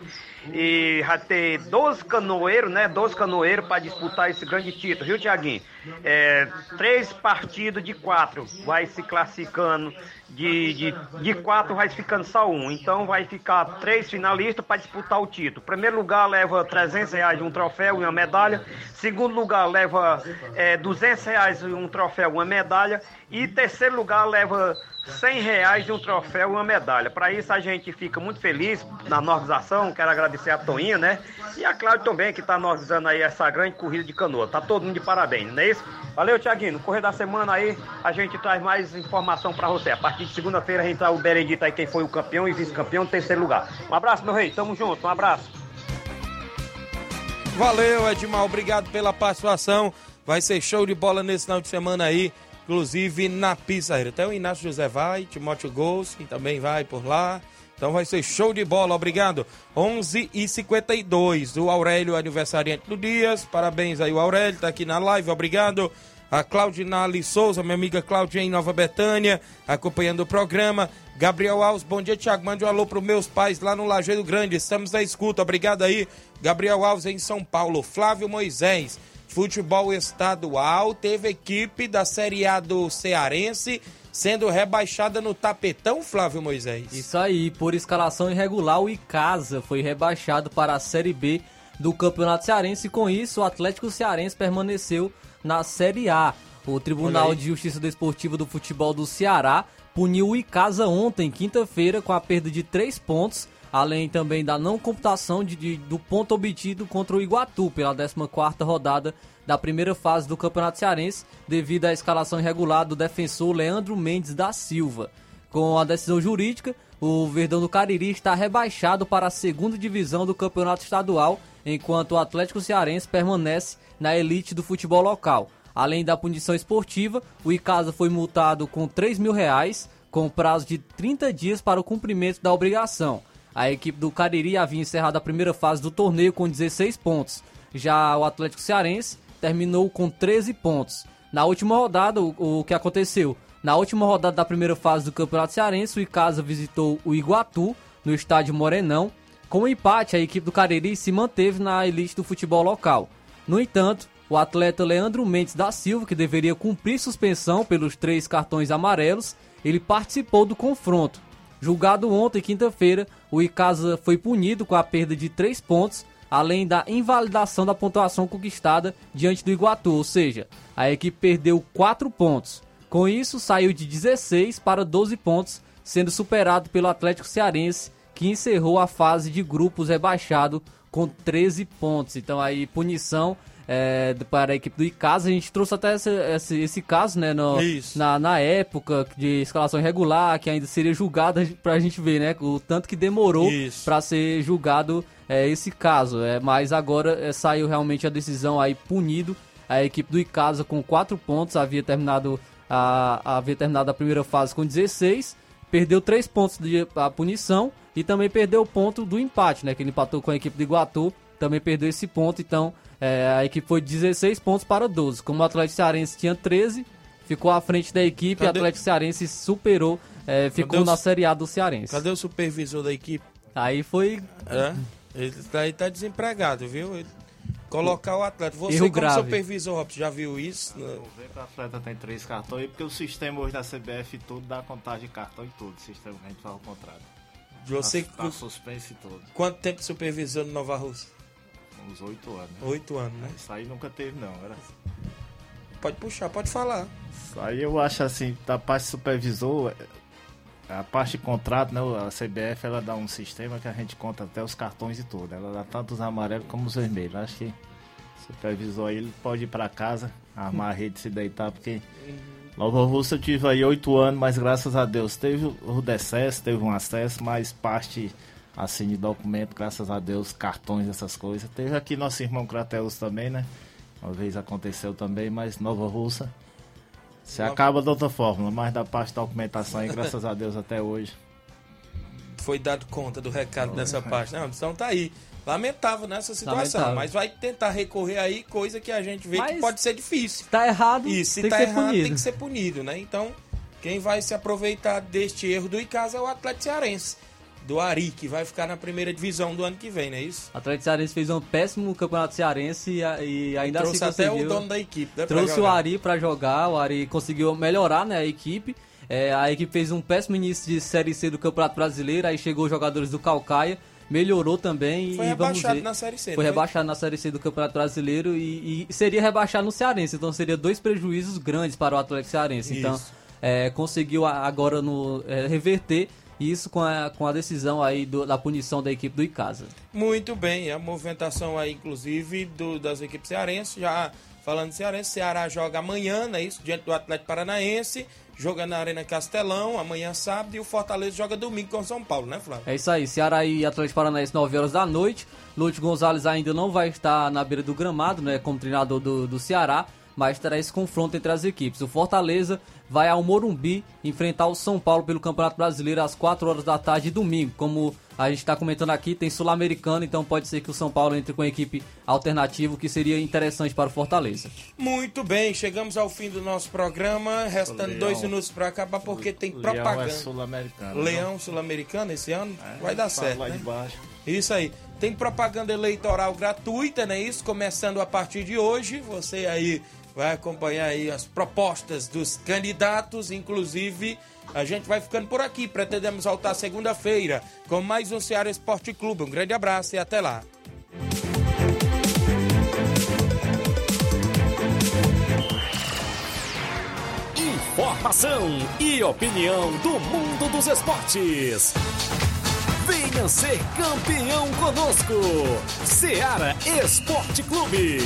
S13: E vai ter 12 canoeiros, né? 12 canoeiros para disputar esse grande título, viu, Tiaguinho? É, três partidos de quatro vai se classificando de, de, de quatro vai ficando só um. Então vai ficar três finalistas para disputar o título. Primeiro lugar leva 300 reais um troféu e uma medalha. Segundo lugar leva é, 200 reais um troféu e uma medalha. E terceiro lugar leva 100 reais de um troféu e uma medalha. Para isso a gente fica muito feliz na organização. Quero agradecer a Toinha, né? E a Cláudia também, que está organizando aí essa grande corrida de canoa. Tá todo mundo de parabéns, não é isso? Valeu, Tiaguinho. No correr da semana aí, a gente traz mais informação para você. A partir de segunda-feira a gente traz o Beredito aí, quem foi o campeão e vice-campeão, terceiro lugar. Um abraço, meu rei. Tamo junto. Um abraço.
S1: Valeu, Edmar. Obrigado pela participação. Vai ser show de bola nesse final de semana aí inclusive na pizzaria. Até o Inácio José vai, Timóteo Golski também vai por lá. Então vai ser show de bola, obrigado. 11 e 52 o Aurélio, aniversariante do Dias. Parabéns aí, o Aurélio, tá aqui na live, obrigado. A Claudinale Souza, minha amiga Claudia em Nova Betânia, acompanhando o programa. Gabriel Alves, bom dia, Tiago. Mande um alô para meus pais lá no Lajeiro Grande. Estamos na escuta, obrigado aí. Gabriel Alves em São Paulo. Flávio Moisés, futebol estadual, teve equipe da Série A do Cearense sendo rebaixada no tapetão, Flávio Moisés.
S2: Isso aí, por escalação irregular, o Icasa foi rebaixado para a Série B do Campeonato Cearense e com isso o Atlético Cearense permaneceu na Série A. O Tribunal de Justiça Desportiva do Futebol do Ceará puniu o Icasa ontem, quinta-feira, com a perda de três pontos além também da não computação de, de, do ponto obtido contra o Iguatu pela 14ª rodada da primeira fase do Campeonato Cearense, devido à escalação irregular do defensor Leandro Mendes da Silva. Com a decisão jurídica, o Verdão do Cariri está rebaixado para a segunda divisão do Campeonato Estadual, enquanto o Atlético Cearense permanece na elite do futebol local. Além da punição esportiva, o Icasa foi multado com 3 mil reais, com prazo de 30 dias para o cumprimento da obrigação. A equipe do Cariri havia encerrado a primeira fase do torneio com 16 pontos. Já o Atlético Cearense terminou com 13 pontos. Na última rodada, o, o que aconteceu? Na última rodada da primeira fase do Campeonato Cearense, o Icasa visitou o Iguatu no estádio Morenão. Com o empate, a equipe do Cariri se manteve na elite do futebol local. No entanto, o atleta Leandro Mendes da Silva, que deveria cumprir suspensão pelos três cartões amarelos, ele participou do confronto. Julgado ontem, quinta-feira, o Icasa foi punido com a perda de 3 pontos, além da invalidação da pontuação conquistada diante do Iguatu, ou seja, a equipe perdeu 4 pontos. Com isso, saiu de 16 para 12 pontos, sendo superado pelo Atlético Cearense, que encerrou a fase de grupos rebaixado com 13 pontos. Então aí punição é, para a equipe do Icasa. A gente trouxe até esse, esse, esse caso, né, no, na, na época de escalação irregular, que ainda seria julgada para a gente ver, né, o tanto que demorou para ser julgado é, esse caso. É, mas agora é, saiu realmente a decisão aí punido a equipe do Icasa com 4 pontos, havia terminado a, havia terminado a primeira fase com 16, perdeu 3 pontos de a punição e também perdeu o ponto do empate, né, que ele empatou com a equipe do Iguatu, também perdeu esse ponto, então é, a equipe foi 16 pontos para 12. Como o Atlético Cearense tinha 13, ficou à frente da equipe Cadê? e o Atlético Cearense superou, é, ficou na Série A do Cearense.
S1: Cadê o supervisor da equipe?
S2: Aí foi.
S1: É? Ele tá, ele tá desempregado, viu? Ele... Colocar o atleta. Você,
S2: Erro
S1: como
S2: grave.
S1: supervisor, Robson, já viu isso?
S11: Vou ver que o atleta tem três cartões, porque o sistema hoje da CBF tudo dá contagem de cartão e tudo. O sistema que a gente faz ao contrário.
S1: Você
S11: tá, tá suspense e tudo.
S1: Quanto tempo supervisor no Nova Rússia?
S11: Uns oito anos.
S1: Oito anos, né?
S11: Isso aí nunca teve, não. Era...
S1: pode puxar, pode falar.
S11: Aí eu acho assim, da parte supervisor, a parte de contrato, né, a CBF, ela dá um sistema que a gente conta até os cartões e tudo. Ela dá tanto os amarelos como os vermelhos. Acho que o supervisor aí, ele pode ir para casa, armar a rede e se deitar, porque Nova Russa eu tive aí oito anos, mas graças a Deus teve o decesso, teve um acesso, mas parte assim de documento, graças a Deus, cartões, essas coisas. Teve aqui nosso irmão Crateus também, né? Uma vez aconteceu também, mas Nova Russa se acaba de outra forma, mas da parte da documentação aí, graças a Deus até hoje.
S1: Foi dado conta do recado oh, dessa é. parte. Não, então tá aí. Lamentável nessa situação, Lamentável. mas vai tentar recorrer aí, coisa que a gente vê mas que pode ser difícil.
S2: Tá errado.
S1: E se tá errado, punido. tem que ser punido, né? Então, quem vai se aproveitar deste erro do Icasa é o Atlético Cearense do Ari, que vai ficar na primeira divisão do ano que vem, não é isso?
S2: O Atlético Cearense fez um péssimo campeonato cearense e, e ainda
S1: assim trouxe
S2: até
S1: o dono da equipe, né,
S2: Trouxe o Ari para jogar, o Ari conseguiu melhorar né, a equipe. É, a equipe fez um péssimo início de Série C do Campeonato Brasileiro, aí chegou os jogadores do Calcaia, melhorou também.
S1: Foi
S2: e
S1: rebaixado na Série C.
S2: Foi rebaixado na Série C do Campeonato Brasileiro e, e, seria rebaixado no Cearense, então seria dois prejuízos grandes para o Atlético Cearense. Então, isso. Então, é, conseguiu agora no, é, reverter isso com a, com a decisão aí do, da punição da equipe do Icasa.
S1: Muito bem, a movimentação aí, inclusive, do, das equipes cearenses, já falando de cearense, Ceará joga amanhã, né, isso, diante do Atlético Paranaense, joga na Arena Castelão, amanhã sábado, e o Fortaleza joga domingo com São Paulo, né, Flávio?
S2: É isso aí, Ceará e Atlético Paranaense, 9 horas da noite, Lúcio Gonzalez ainda não vai estar na beira do gramado, né, como treinador do, do Ceará, mas terá esse confronto entre as equipes. O Fortaleza vai ao Morumbi enfrentar o São Paulo pelo Campeonato Brasileiro às 4 horas da tarde domingo. Como a gente está comentando aqui, tem Sul-Americano, então pode ser que o São Paulo entre com a equipe alternativa, que seria interessante para o Fortaleza.
S1: Muito bem, chegamos ao fim do nosso programa, restando Leão. dois minutos para acabar, porque tem Leão é propaganda. É
S11: Sul-Americano.
S1: Leão Sul-Americano esse ano? É, vai dar certo. Lá né? de baixo. Isso aí. Tem propaganda eleitoral gratuita, né? Isso começando a partir de hoje. Você aí vai acompanhar aí as propostas dos candidatos, inclusive a gente vai ficando por aqui. Pretendemos voltar segunda-feira com mais um Ceará Esporte Clube. Um grande abraço e até lá.
S4: Informação e opinião do mundo dos esportes. Venha ser campeão conosco. Ceará Esporte Clube.